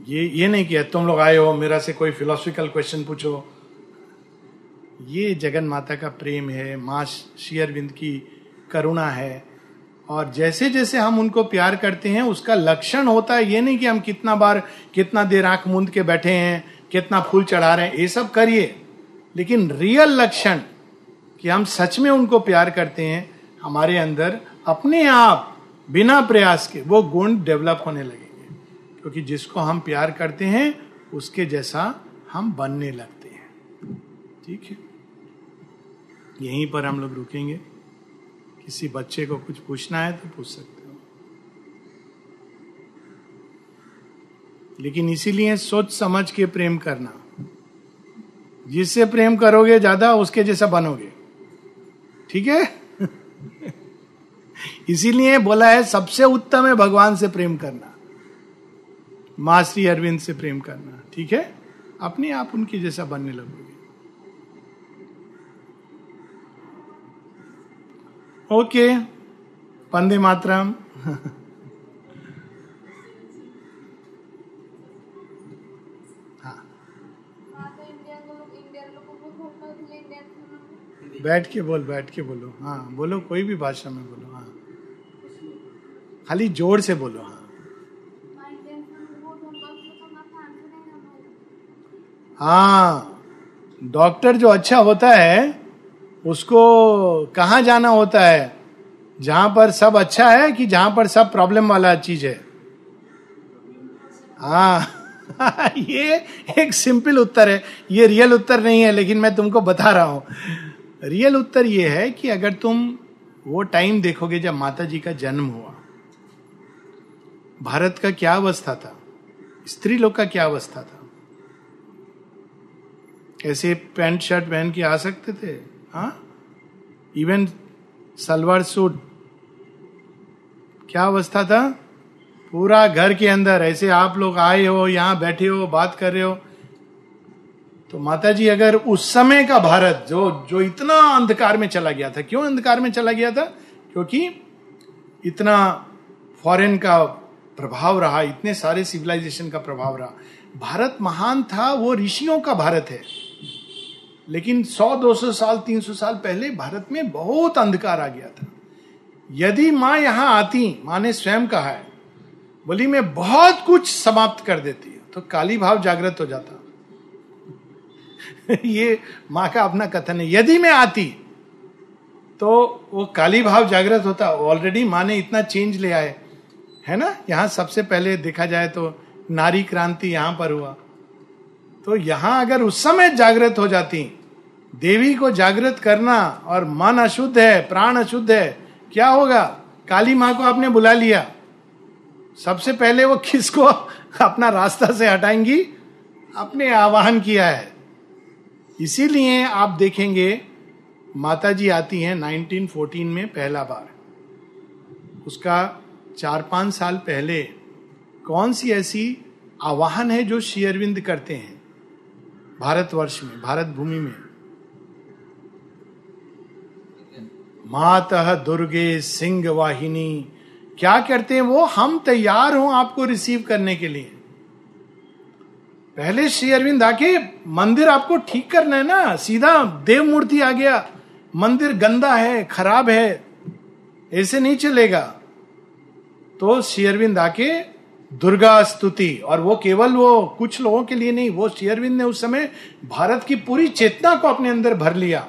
ये ये नहीं किया, तुम लोग आए हो, मेरा से कोई फिलोसफिकल क्वेश्चन पूछो। ये जगन माता का प्रेम है, माँ शेयरविंद की करुणा है और जैसे जैसे हम उनको प्यार करते हैं, उसका लक्षण होता है, ये नहीं कि हम कितना बार, कितना देर आँख मूंद के बैठे हैं, कितना फूल चढ़ा रहे हैं, ये सब करिए। लेकिन रियल लक्षण कि हम सच में उनको प्यार करते हैं, हमारे अंदर अपने आप, बिना प्रयास के, वो गुण डेवलप होने लगेंगे। क्योंकि जिसको हम प्यार करते हैं, उसके जैसा हम बनने लगते हैं। ठीक है? यहीं पर हम लोग रुकेंगे। किसी बच्चे को कुछ पूछना है तो पूछ सकते हो। लेकिन इसीलिए सोच समझ के प्रेम करना। जिससे प्रेम करोगे, ज़्यादा उसके जैसा बनोगे। ठीक है? इसीलिए बोला है, सबसे उत्तम है भगवान से प्रेम करना। माँ अरविंद से प्रेम करना। ठीक है? अपने आप उनके जैसा बनने लगोगे। ओके पंदे मातरम बैठ के बोल बैठ के बोलो। हाँ बोलो कोई भी भाषा में बोलो हाँ। खाली ज़ोर से बोलो हाँ। हाँ डॉक्टर जो अच्छा होता है उसको कहाँ जाना होता है? जहाँ पर सब अच्छा है कि जहाँ पर सब प्रॉब्लम वाला चीज़ है? हाँ। ये एक सिंपल उत्तर है। ये रियल उत्तर नहीं है, लेकिन मैं तुमको बता रहा हूँ। रियल उत्तर ये है कि अगर तुम वो टाइम देखोगे जब माता जी का जन्म हुआ। भारत का क्या अवस्था था? स्त्री लोग का क्या अवस्था था? ऐसे पैंट शर्ट पहन के आ सकते थे? हाँ? Even salwar suit. क्या अवस्था था? पूरा घर के अंदर, ऐसे आप लोग आए हो, यहाँ बैठे हो, बात कर रहे हो। तो माता जी अगर उस समय का भारत जो जो इतना अंधकार में चला गया था, क्यों अंधकार में चला गया था? क्योंकि इतना फॉरेन का प्रभाव रहा, इतने सारे सिविलाइजेशन का प्रभाव रहा। भारत महान था, वो ऋषियों का भारत है। लेकिन 100-200 साल 300 साल पहले भारत में बहुत अंधकार आ गया था। यदि माँ यहाँ आती, माँ ने स्वयं कहा है, बोली, मैं बहुत कुछ समाप्त कर देती तो काली भाव जागृत हो जाता। ये माँ का अपना कथन है। यदि मैं आती तो वो काली भाव जागृत होता। ऑलरेडी माँ ने इतना चेंज ले आए। है ना? यहाँ सबसे पहले देखा जाए तो नारी क्रांति यहाँ पर हुआ। तो यहाँ अगर उस समय जागृत हो जाती देवी को जागृत करना और मन अशुद्ध है, प्राण अशुद्ध है, क्या होगा? काली माँ को आपने बुला लिया। सबसे पहले वो किसको अपना रास्ता से हटाएँगी? अपने आवाहन किया है। इसीलिए आप देखेंगे माता जी आती हैं 1914 में पहला बार। उसका चार पाँच साल पहले कौन सी ऐसी आवाहन है जो शेयरविंद करते हैं? भारतवर्ष में, भारत भूमि में। मातः दुर्गे सिंह वाहिनी क्या करते हैं वो? हम तैयार हो आपको रिसीव करने के लिए। पहले श्री अरविंद आके मंदिर आपको ठीक करना है ना? सीधा देव मूर्ति आ गया। मंदिर गंदा है, खराब है, ऐसे नहीं चलेगा। तो श्री अरविंद आके दुर्गा स्तुति, और वो केवल वो कुछ लोगों के लिए नहीं, वो श्री अरविंद ने उस समय भारत की पूरी चेतना को अपने अंदर भर लिया।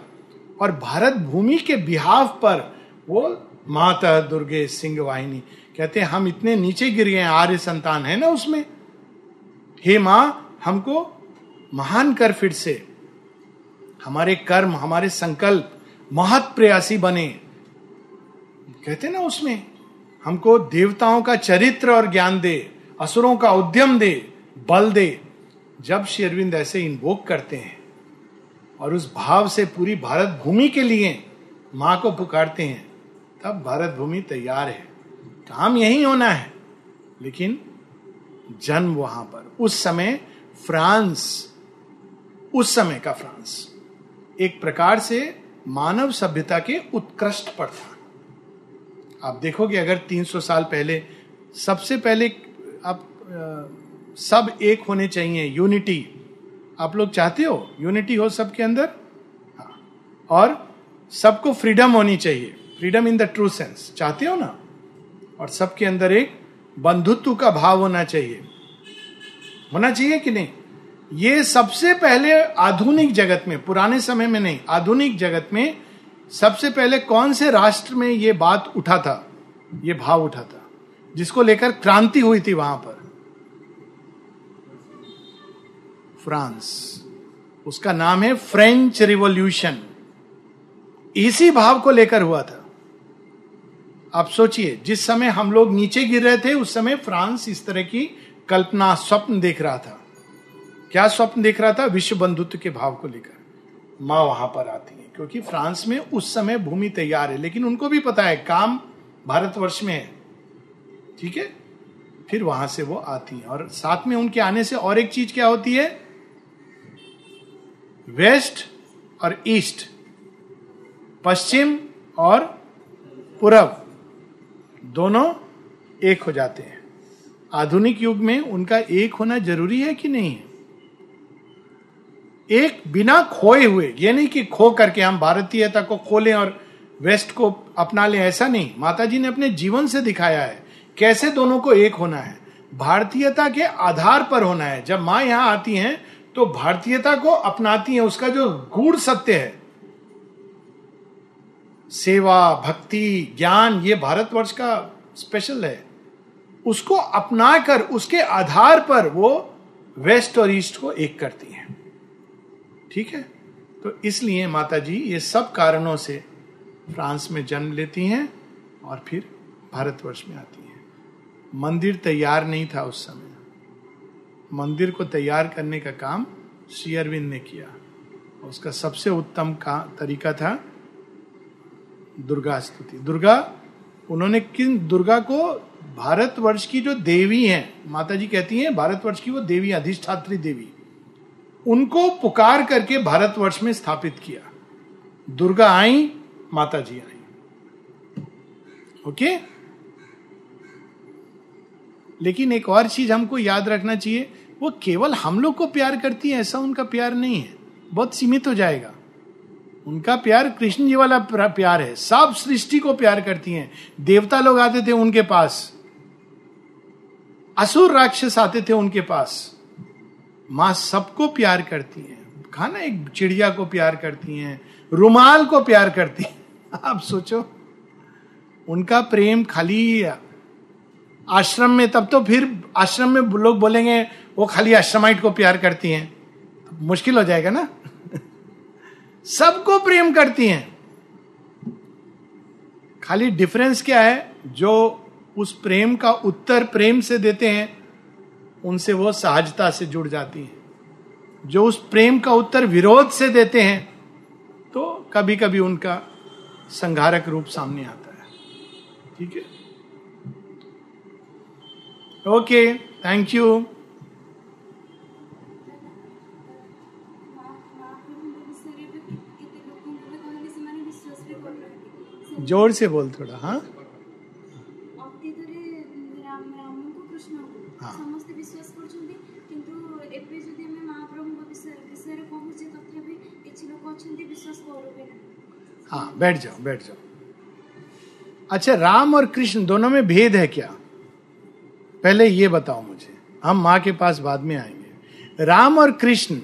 और भारत भूमि के बिहाव पर वो माता दुर्गे सिंह वाहिनी कहते हैं, हम इतने नीचे गिर गए आर्य संतान है ना उसमें। हे माँ, हमको महान कर फिर से। हमारे कर्म, हमारे संकल्प महत प्रयासी बने। कहते ना उसमें, हमको देवताओं का चरित्र और ज्ञान दे, असुरों का उद्यम दे, बल दे। जब श्री अरविंद ऐसे इन्वोक करते हैं और उस भाव से पूरी भारत भूमि के लिए माँ को पुकारते हैं, तब भारत भूमि तैयार है। काम यही होना है। लेकिन जन्म वहाँ पर। उस समय फ्रांस, उस समय का फ्रांस, एक प्रकार से मानव सभ्यता के उत्कृष्ट पर था। आप देखोगे अगर 300 साल पहले, सबसे पहले आप सब एक होने चाहिए, यूनिटी। आप लोग चाहते हो? यूनिटी हो सबके अंदर? हाँ। और सबको फ्रीडम होनी चाहिए। Freedom in the true sense चाहते हो ना? और सबके अंदर एक बंधुत्व का भाव होना चाहिए। होना चाहिए कि नहीं? ये सबसे पहले आधुनिक जगत में, पुराने समय में नहीं, आधुनिक जगत में सबसे पहले कौन से राष्ट्र में ये बात उठा था? ये भाव उठा था। जिसको लेकर क्रांति हुई थी वहाँ पर। फ्रांस। उसका नाम है फ्रेंच रिवॉल्यूशन। इसी भाव को लेकर हुआ था। आप सोचिए, जिस समय हम लोग नीचे गिर रहे थे, उस समय फ्रांस इस तरह की कल्पना, स्वप्न देख रहा था। क्या स्वप्न देख रहा था? विश्व बंधुत्व के भाव को लेकर। माँ वहाँ पर आती है, क्योंकि फ्रांस में उस समय भूमि तैयार है, लेकिन उनको भी पता है, काम भारतवर्ष में है। ठीक है? फिर वहाँ से वो आती है, और साथ में उनके आने से और एक चीज़ क्या होती है? वेस्ट और ईस्ट, पश्चिम और पूरब, दोनों एक हो जाते हैं। आधुनिक युग में उनका एक होना ज़रूरी है कि नहीं है? एक बिना खोए हुए, ये नहीं कि खो करके हम भारतीयता को खो लें और वेस्ट को अपना लें, ऐसा नहीं। माता जी ने अपने जीवन से दिखाया है कैसे दोनों को एक होना है। भारतीयता के आधार पर होना है। जब माँ यहाँ आती हैं तो भारतीयता को अपनाती है, उसका जो गूढ़ सत्य है। सेवा, भक्ति, ज्ञान, ये भारतवर्ष का स्पेशल है। उसको अपनाकर, उसके आधार पर वो वेस्ट और ईस्ट को एक करती है। ठीक है? तो इसलिए माता जी ये सब कारणों से फ्रांस में जन्म लेती हैं और फिर भारतवर्ष में आती हैं। मंदिर तैयार नहीं था उस समय। मंदिर को तैयार करने का काम श्री अरविंद ने किया। उसका सबसे उत्तम का तरीका था दुर्गा स्तुति। दुर्गा, उन्होंने किन, दुर्गा को भारतवर्ष की जो देवी हैं माता जी कहती हैं भारतवर्ष की वो देवी, अधिष्ठात्री देवी, उनको पुकार करके भारतवर्ष में स्थापित किया। दुर्गा आई माता जी आई। ओके? लेकिन एक और चीज़ हमको याद रखना चाहिए वो केवल हम लोग को प्यार करती है, ऐसा उनका प्यार नहीं है। बहुत सीमित हो जाएगा। उनका प्यार कृष्ण जी वाला प्यार है। सब सृष्टि को प्यार करती हैं। देवता लोग आते थे उनके पास। असुर राक्षस आते थे उनके पास। माँ सबको प्यार करती हैं। खाना एक चिड़िया को प्यार करती हैं। रुमाल को प्यार करती हैं। आप सोचो। उनका प्रेम खाली आश्रम में, तब तो फिर आश्रम में लोग बोलेंगे वो खाली आश्रमाइट को प्यार करती हैं। मुश्किल हो जाएगा ना? सबको प्रेम करती हैं। खाली डिफरेंस क्या है? जो उस प्रेम का उत्तर प्रेम से देते हैं, उनसे वो सहजता से जुड़ जाती हैं। जो उस प्रेम का उत्तर विरोध से देते हैं तो कभी कभी उनका संघारक रूप सामने आता है। ठीक है? ओके थैंक यू ज़ोर से बोल थोड़ा हाँ? हाँ।, हाँ बैठ जाओ बैठ जाओ। अच्छा राम और कृष्ण दोनों में भेद है क्या? पहले ये बताओ मुझे हम माँ के पास बाद में आएँगे। राम और कृष्ण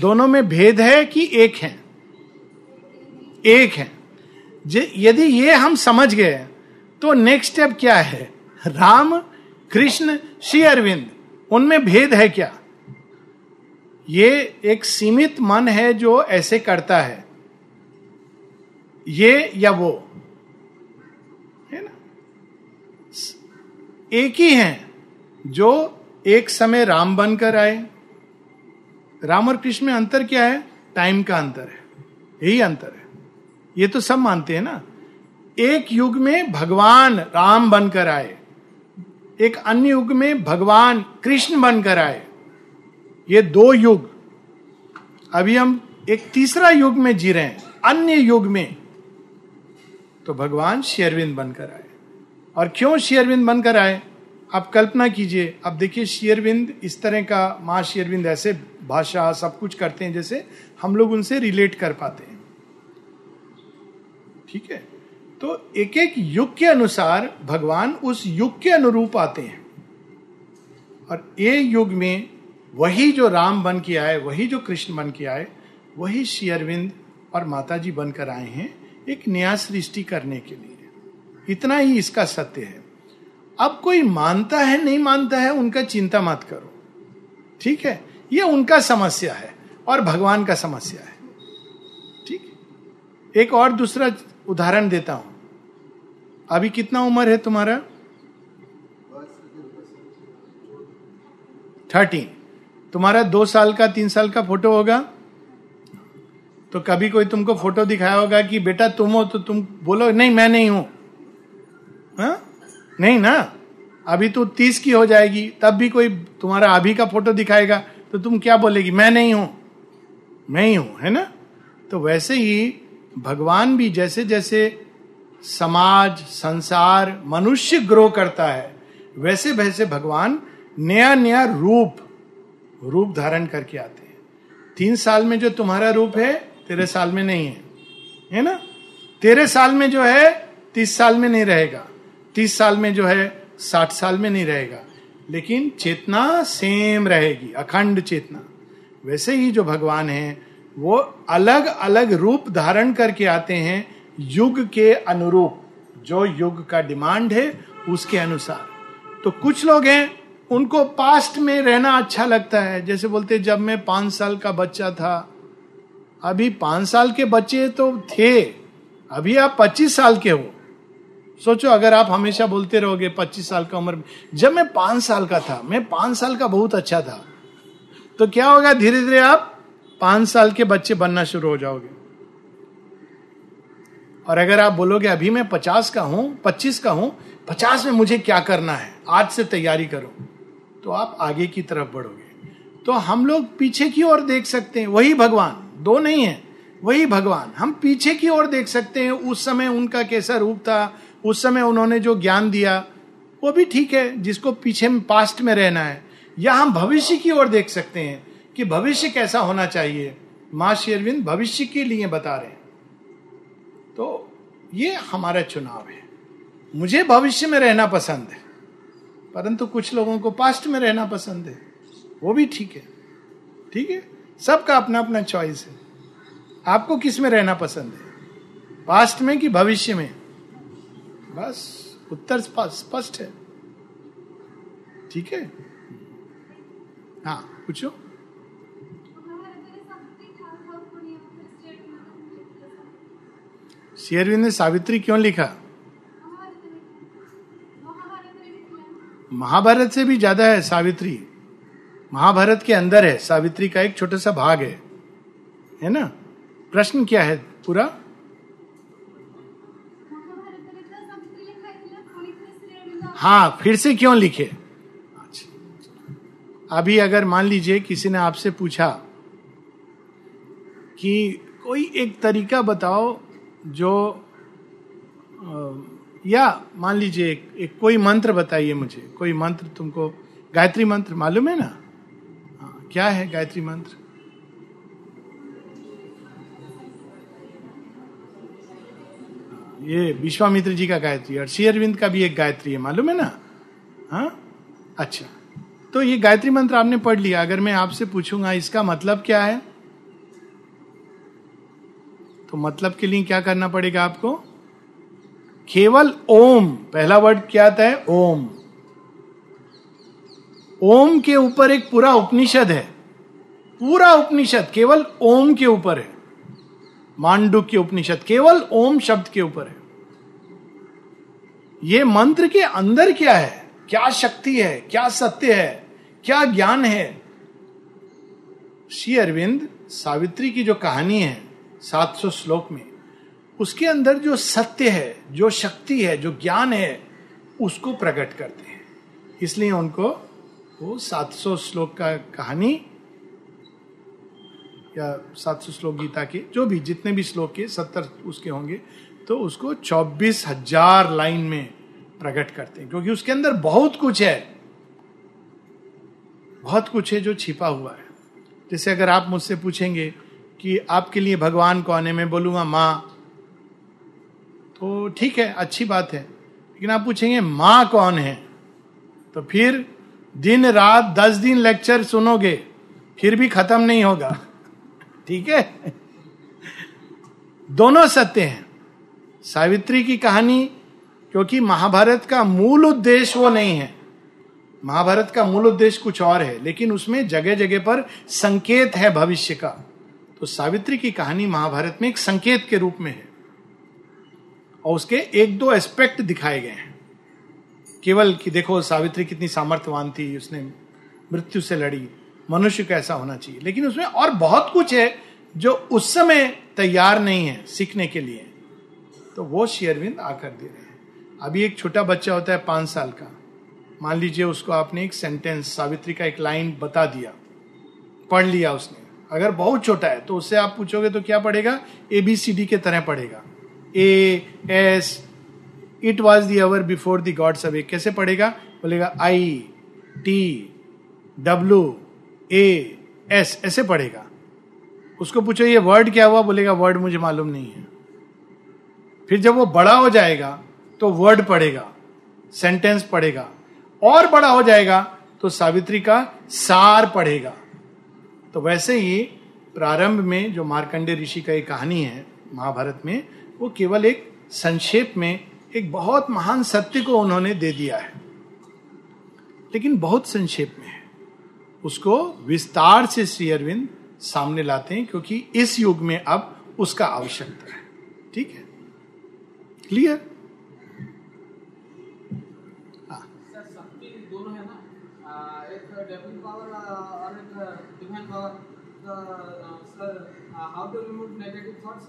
दोनों में भेद है कि एक हैं? एक हैं। यदि ये हम समझ गए तो नेक्स्ट स्टेप क्या है? राम, कृष्ण, श्री अरविंद, उनमें भेद है क्या? ये एक सीमित मन है जो ऐसे करता है। ये या वो? है ना? एक ही हैं जो एक समय राम बनकर आए। राम और कृष्ण में अंतर क्या है? टाइम का अंतर है। यही अंतर है। ये तो सब मानते हैं ना। एक युग में भगवान राम बनकर आए। एक अन्य युग में भगवान कृष्ण बनकर आए। ये दो युग। अभी हम एक तीसरा युग में जी रहे हैं, अन्य युग में। तो भगवान शेरविंद बनकर आए। और क्यों शेरविंद बनकर आए? आप कल्पना कीजिए। अब देखिए, शेरविंद इस तरह का, माँ शेरविंद ऐसे भाषा सब कुछ करते हैं जैसे हम लोग उनसे रिलेट कर पाते हैं। ठीक है? तो एक एक युग के अनुसार भगवान उस युग के अनुरूप आते हैं। और ये युग में वही जो राम बन के आए, वही जो कृष्ण बन के आए, वही श्री अरविंद और माता जी बनकर आए हैं एक नया सृष्टि करने के लिए। इतना ही इसका सत्य है। अब कोई मानता है, नहीं मानता है, उनका चिंता मत करो। ठीक है? ये उनका समस्या है और भगवान का समस्या है। ठीक? एक और दूसरा उदाहरण देता हूँ। अभी कितना उम्र है तुम्हारा? थर्टीन तुम्हारा दो साल का, तीन साल का फ़ोटो होगा? तो कभी कोई तुमको फ़ोटो दिखाया होगा कि, बेटा, तुम हो तो तुम बोलो, नहीं, मैं नहीं हूँ। हाँ? नहीं ना? अभी तो तीस की हो जाएगी, तब भी कोई तुम्हारा अभी का फ़ोटो दिखाएगा तो तुम क्या बोलेगी, मैं नहीं हूँ। मैं ही हूँ, है ना? तो वैसे ही भगवान भी जैसे जैसे समाज, संसार, मनुष्य ग्रो करता है, वैसे वैसे भगवान नया नया रूप रूप धारण करके आते हैं। तीन साल में जो तुम्हारा रूप है, तेरे साल में नहीं है। है ना? तेरे साल में जो है, तीस साल में नहीं रहेगा। तीस साल में जो है, साठ साल में नहीं रहेगा। लेकिन चेतना सेम रहेगी, अखंड चेतना। वैसे ही जो भगवान है वो अलग अलग रूप धारण करके आते हैं युग के अनुरूप। जो युग का डिमांड है, उसके अनुसार। तो कुछ लोग हैं, उनको पास्ट में रहना अच्छा लगता है। जैसे बोलते, जब मैं पाँच साल का बच्चा था, अभी पाँच साल के बच्चे तो थे, अभी आप पच्चीस साल के हो। सोचो, अगर आप हमेशा बोलते रहोगे, पच्चीस साल का उम्र, जब मैं पाँच साल का था, मैं पाँच साल का बहुत अच्छा था तो क्या होगा धीरे धीरे आप पाँच साल के बच्चे बनना शुरू हो जाओगे। और अगर आप बोलोगे, अभी मैं पचास का हूँ, पच्चीस का हूँ, पचास में मुझे क्या करना है? आज से तैयारी करो। तो आप आगे की तरफ़ बढ़ोगे। तो हम लोग पीछे की ओर देख सकते हैं, वही भगवान, दो नहीं है, वही भगवान। हम पीछे की ओर देख सकते हैं, उस समय उनका कैसा रूप था, उस समय उन्होंने जो ज्ञान दिया, वो भी ठीक है, जिसको पीछे में पास्ट में रहना है। या हम भविष्य की ओर देख सकते हैं कि भविष्य कैसा होना चाहिए? माँ शेरविंद भविष्य के लिए बता रहे हैं। तो ये हमारा चुनाव है। मुझे भविष्य में रहना पसंद है, परंतु कुछ लोगों को पास्ट में रहना पसंद है। वो भी ठीक है। ठीक है? सबका अपना अपना चॉइस है। आपको किसमें रहना पसंद है? पास्ट में कि भविष्य में? बस, उत्तर स्पष्ट है। ठीक है? हाँ पूछो। शेयरविंद ने सावित्री क्यों लिखा? महाभारत से भी ज़्यादा है सावित्री। महाभारत के अंदर है। सावित्री का एक छोटा सा भाग है। है ना? प्रश्न क्या है पूरा? हाँ फिर से क्यों लिखे? अच्छा, अभी अगर मान लीजिए किसी ने आपसे पूछा कि कोई एक तरीका बताओ जो या मान लीजिए एक, एक कोई मंत्र बताइए मुझे। कोई मंत्र तुमको गायत्री मंत्र मालूम है ना? हाँ, क्या है गायत्री मंत्र? ये विश्वामित्र जी का गायत्री और श्री अरविंद का भी एक गायत्री है मालूम है ना? हाँ? अच्छा। तो ये गायत्री मंत्र आपने पढ़ लिया। अगर मैं आपसे पूछूँगा इसका मतलब क्या है? तो मतलब के लिए क्या करना पड़ेगा आपको? केवल ओम, पहला वर्ड क्या आता है? ओम। ओम के ऊपर एक पूरा उपनिषद है। पूरा उपनिषद, केवल ओम के ऊपर है। मांडुक के उपनिषद, केवल ओम शब्द के ऊपर है। ये मंत्र के अंदर क्या है? क्या शक्ति है? क्या सत्य है? क्या ज्ञान है? श्री अरविंद सावित्री की जो कहानी है 700 श्लोक में, उसके अंदर जो सत्य है, जो शक्ति है, जो ज्ञान है, उसको प्रकट करते हैं। इसलिए उनको वो 700 श्लोक का कहानी या 700 श्लोक गीता के जो भी जितने भी श्लोक के सत्तर उसके होंगे तो उसको चौबीस हज़ार लाइन में प्रकट करते हैं। क्योंकि उसके अंदर बहुत कुछ है। बहुत कुछ है जो छिपा हुआ है। जैसे अगर आप मुझसे पूछेंगे कि आपके लिए भगवान कौन है? मैं बोलूँगा, माँ। तो ठीक है, अच्छी बात है। लेकिन आप पूछेंगे, माँ कौन है? तो फिर दिन रात दस दिन लेक्चर सुनोगे, फिर भी खत्म नहीं होगा। ठीक है? दोनों सत्य हैं। सावित्री की कहानी, क्योंकि महाभारत का मूल उद्देश्य वो नहीं है। महाभारत का मूल उद्देश्य कुछ और है, लेकिन उसमें जगह जगह पर संकेत है भविष्य का। तो सावित्री की कहानी महाभारत में एक संकेत के रूप में है। और उसके एक दो एस्पेक्ट दिखाए गए हैं। केवल कि देखो, सावित्री कितनी सामर्थ्यवान थी, उसने मृत्यु से लड़ी। मनुष्य कैसा होना चाहिए। लेकिन उसमें और बहुत कुछ है जो उस समय तैयार नहीं है सीखने के लिए। तो वो शेयरविंद आकर दे रहे हैं। अभी एक छोटा बच्चा होता है पाँच साल का। मान लीजिए उसको आपने एक सेंटेंस सावित्री का एक लाइन बता दिया। पढ़ लिया उसने। अगर बहुत छोटा है तो उससे आप पूछोगे तो क्या पढ़ेगा? ए बी सी डी के तरह पढ़ेगा। A S it was the hour before the gods away कैसे पढ़ेगा? बोलेगा I T W A S ऐसे पढ़ेगा। उसको पूछो, ये वर्ड क्या हुआ? बोलेगा वर्ड मुझे मालूम नहीं है। फिर जब वो बड़ा हो जाएगा तो वर्ड पढ़ेगा सेंटेंस पढ़ेगा। और बड़ा हो जाएगा तो सावित्री का सार पढ़ेगा। तो वैसे ही प्रारंभ में जो मार्कंडे ऋषि का एक कहानी है, महाभारत में, वो केवल एक संक्षेप में एक बहुत महान सत्य को उन्होंने दे दिया है। लेकिन बहुत संक्षेप में है। उसको विस्तार से श्री अरविंद सामने लाते हैं, क्योंकि इस युग में अब उसका आवश्यकता है। ठीक है? क्लियर सर शक्ति दोनों है ना आ, एक डेविल पावर और एक divine power sir how to remove negative thoughts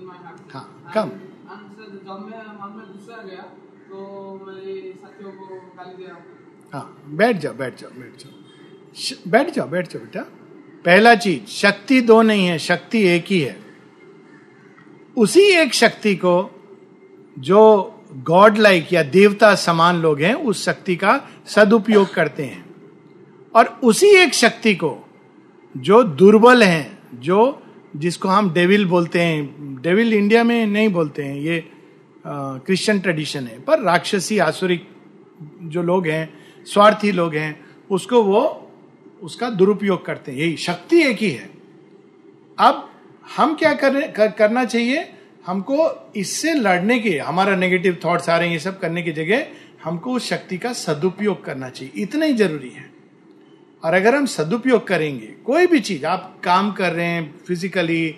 in my heart हाँ, come. एंड सर जब मैं मन में गुस्सा गया तो मेरे साथियों को गाली दिया हाँ। बैठ जाओ बैठ जाओ बैठ जाओ। बैठ जाओ बैठ जाओ बेटा। पहला चीज़ शक्ति दो नहीं है शक्ति एक ही है। उसी एक शक्ति को जो गॉड लाइक या देवता समान लोग हैं उस शक्ति का सदुपयोग करते हैं। और उसी एक शक्ति को जो दुर्बल हैं जो जिसको हम डेविल बोलते हैं डेविल इंडिया में नहीं बोलते हैं ये क्रिश्चियन ट्रेडिशन है। पर राक्षसी आसुरिक जो लोग हैं स्वार्थी लोग हैं उसको वो उसका दुरुपयोग करते हैं। यही शक्ति एक ही है। अब हम क्या कर, कर करना चाहिए? हमको इससे लड़ने के हमारा नेगेटिव थॉट्स आ रहे हैं ये सब करने की जगह हमको उस शक्ति का सदुपयोग करना चाहिए। इतना ही ज़रूरी है। और अगर हम सदुपयोग करेंगे, कोई भी चीज़, आप काम कर रहे हैं फिजिकली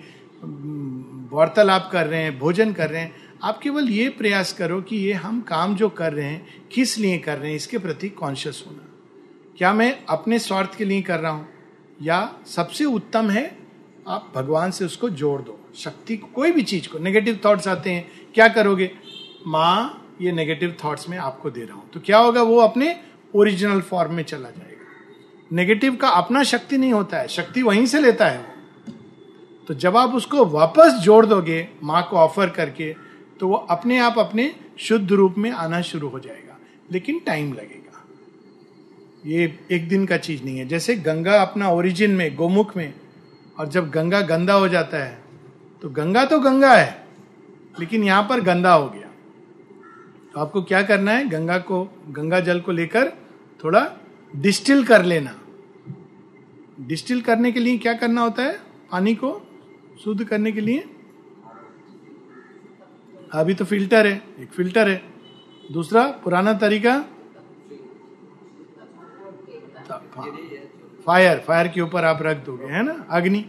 वार्तालाप कर रहे हैं, भोजन कर रहे हैं, आप केवल ये प्रयास करो कि ये हम काम जो कर रहे हैं, किस लिए कर रहे हैं, इसके प्रति कॉन्शियस होना। क्या मैं अपने स्वार्थ के लिए कर रहा हूँ? या सबसे उत्तम है, आप भगवान से उसको जोड़ दो। शक्ति को कोई भी चीज़ को नेगेटिव थॉट्स आते हैं, क्या करोगे? माँ, ये नेगेटिव थॉट्स में आपको दे रहा हूँ। तो क्या होगा, वो अपने ओरिजिनल फॉर्म में चला जाएगा। नेगेटिव का अपना शक्ति नहीं होता है, शक्ति वहीं से लेता है वो। तो जब आप उसको वापस जोड़ दोगे, माँ को ऑफ़र करके तो वो अपने आप अपने शुद्ध रूप में आना शुरू हो जाएगा। लेकिन टाइम लगेगा। ये एक दिन का चीज़ नहीं है। जैसे गंगा अपना ओरिजिन में, गोमुख में, और जब गंगा गंदा हो जाता है तो गंगा तो गंगा है, लेकिन यहाँ पर गंदा हो गया। तो आपको क्या करना है? गंगा को, गंगा जल को लेकर थोड़ा डिस्टिल कर लेना। डिस्टिल करने के लिए क्या करना होता है? पानी को शुद्ध करने के लिए। अभी तो फ़िल्टर है, एक फ़िल्टर है। दूसरा, पुराना तरीका। फायर फायर के ऊपर आप रख दोगे, है ना? अग्नि,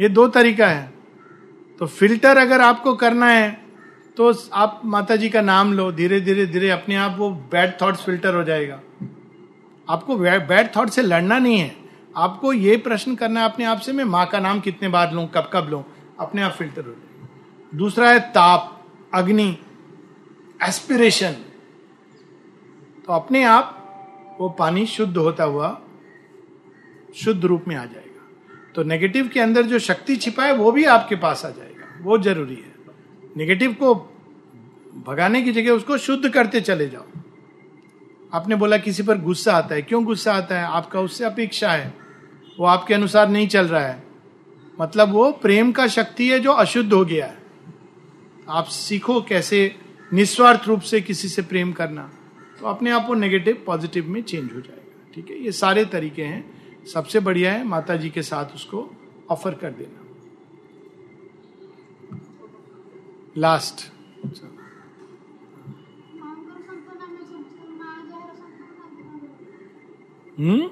ये दो तरीका है। तो फ़िल्टर अगर आपको करना है तो आप माता जी का नाम लो। धीरे धीरे धीरे अपने आप वो बैड थॉट्स फ़िल्टर हो जाएगा। आपको बैड थॉट से लड़ना नहीं है। आपको ये प्रश्न करना है अपने आप से, मैं माँ का नाम कितने बार लूँ, कब कब लूँ? अपने आप फ़िल्टर हो दूसरा है ताप, अग्नि एस्पिरेशन तो अपने आप वो पानी शुद्ध होता हुआ, शुद्ध रूप में आ जाएगा। तो नेगेटिव के अंदर जो शक्ति छिपा है, वो भी आपके पास आ जाएगा। वो ज़रूरी है। नेगेटिव को भगाने की जगह उसको शुद्ध करते चले जाओ। आपने बोला किसी पर गुस्सा आता है। क्यों गुस्सा आता है? आपका उससे अपेक्षा है। वो आपके अनुसार नहीं चल रहा है। मतलब वो प्रेम का शक्ति है जो अशुद्ध हो गया है। आप सीखो कैसे निस्वार्थ रूप से किसी से प्रेम करना। तो अपने आप वो नेगेटिव पॉजिटिव में चेंज हो जाएगा। ठीक है? ये सारे तरीके हैं। सबसे बढ़िया है माता जी के साथ उसको ऑफ़र कर देना। लास्ट हम्म?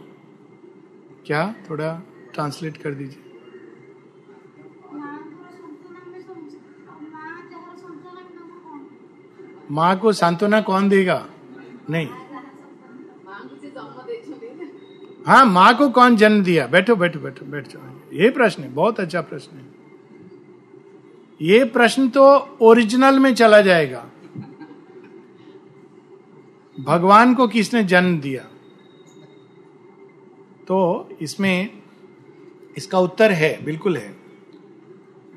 क्या? थोड़ा ट्रांसलेट कर दीजिए। माँ को सांत्वना कौन देगा? नहीं। हाँ माँ को कौन जन्म दिया? बैठो बैठो बैठो, बैठ जाओ। ये प्रश्न है, बहुत अच्छा प्रश्न है। ये प्रश्न तो ओरिजिनल में चला जाएगा। भगवान को किसने जन्म दिया? तो इसमें इसका उत्तर है, बिल्कुल है।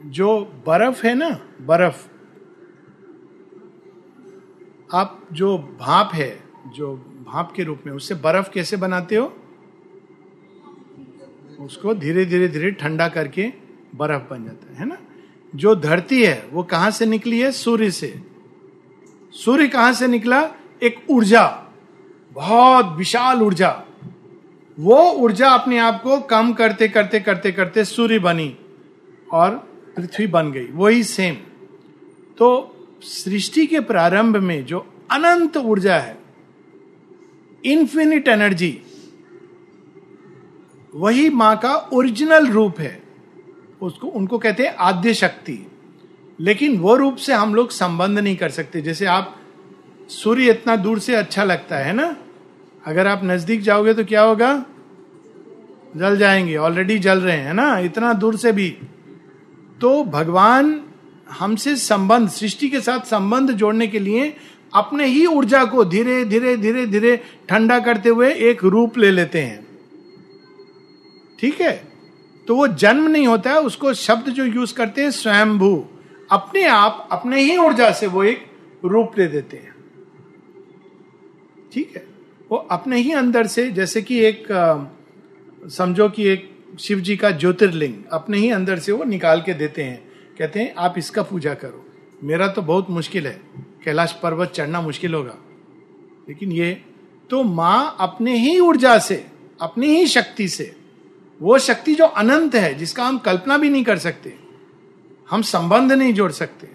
जो बर्फ़ है ना, बर्फ़। आप जो भाप है, जो भाप के रूप में, उससे बर्फ़ कैसे बनाते हो? उसको धीरे धीरे धीरे ठंडा करके बर्फ़ बन जाता है है ना? जो धरती है, वो कहाँ से निकली है? सूर्य से। सूर्य कहाँ से निकला? एक ऊर्जा, बहुत विशाल ऊर्जा। वो ऊर्जा अपने आप को कम करते करते करते करते सूर्य बनी और पृथ्वी बन गई। वही सेम तो सृष्टि के प्रारंभ में जो अनंत ऊर्जा है इन्फिनिट एनर्जी वही माँ का ओरिजिनल रूप है। उसको, उनको कहते हैं आद्य शक्ति। लेकिन वो रूप से हम लोग संबंध नहीं कर सकते। जैसे आप, सूर्य इतना दूर से अच्छा लगता है ना? अगर आप नज़दीक जाओगे तो क्या होगा? जल जाएँगे ऑलरेडी जल रहे हैं ना? इतना दूर से भी। तो भगवान हमसे संबंध, सृष्टि के साथ संबंध जोड़ने के लिए अपने ही ऊर्जा को धीरे धीरे धीरे धीरे ठंडा करते हुए एक रूप ले लेते हैं। ठीक है? तो वो जन्म नहीं होता है उसको शब्द जो यूज़ करते हैं, स्वयंभू। अपने आप, अपने ही ऊर्जा से वो एक रूप ले देते हैं। ठीक है? वो अपने ही अंदर से, जैसे कि एक समझो कि एक शिव जी का ज्योतिर्लिंग, अपने ही अंदर से वो निकाल के देते हैं। कहते हैं, आप इसका पूजा करो। मेरा तो बहुत मुश्किल है। कैलाश पर्वत चढ़ना मुश्किल होगा। लेकिन ये तो माँ अपने ही ऊर्जा से, अपनी ही शक्ति से, वो शक्ति जो अनंत है, जिसका हम कल्पना भी नहीं कर सकते, हम संबंध नहीं जोड़ सकते,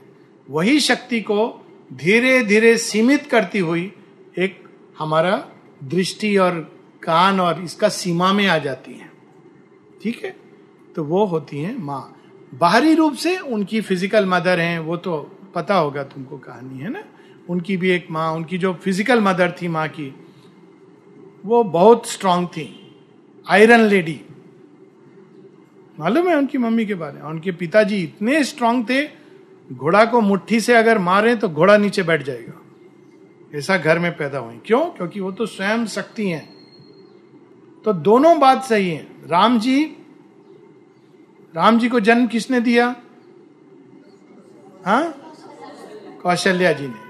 वही शक्ति को धीरे धीरे सीमित करती हुई एक हमारा दृष्टि और कान और इसका सीमा में आ जाती है। ठीक है? तो वो होती है माँ। बाहरी रूप से उनकी फ़िज़िकल मदर हैं, वो तो पता होगा तुमको कहानी, है ना? उनकी भी एक माँ, उनकी जो फ़िज़िकल मदर थी माँ की, वो बहुत स्ट्रांग थी। आयरन लेडी मालूम है उनकी मम्मी के बारे में? उनके पिताजी इतने स्ट्रांग थे, घोड़ा को मुट्ठी से अगर मारे तो घोड़ा नीचे बैठ जाएगा। ऐसा घर में पैदा हुई। क्यों? क्योंकि वो तो स्वयं शक्ति हैं। तो दोनों बात सही है। राम जी राम जी को जन्म किसने दिया? हाँ? कौशल्या जी ने।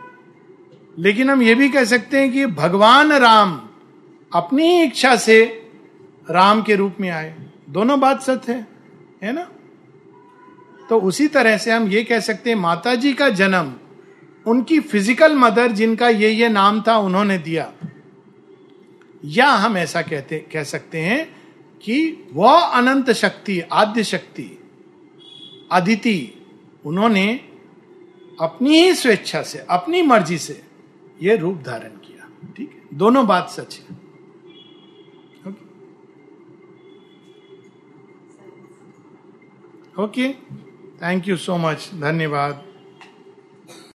लेकिन हम ये भी कह सकते हैं कि भगवान राम अपनी इच्छा से राम के रूप में आए। दोनों बात सत्य है है ना? तो उसी तरह से हम ये कह सकते हैं, माता जी का जन्म उनकी फ़िज़िकल मदर जिनका ये ये नाम था उन्होंने दिया। या हम ऐसा कहते, कह सकते हैं कि वह अनंत शक्ति, आद्य शक्ति, अदिति, उन्होंने अपनी ही स्वेच्छा से, अपनी मर्ज़ी से यह रूप धारण किया। ठीक है? दोनों बात सच है। Okay? Thank you so much धन्यवाद।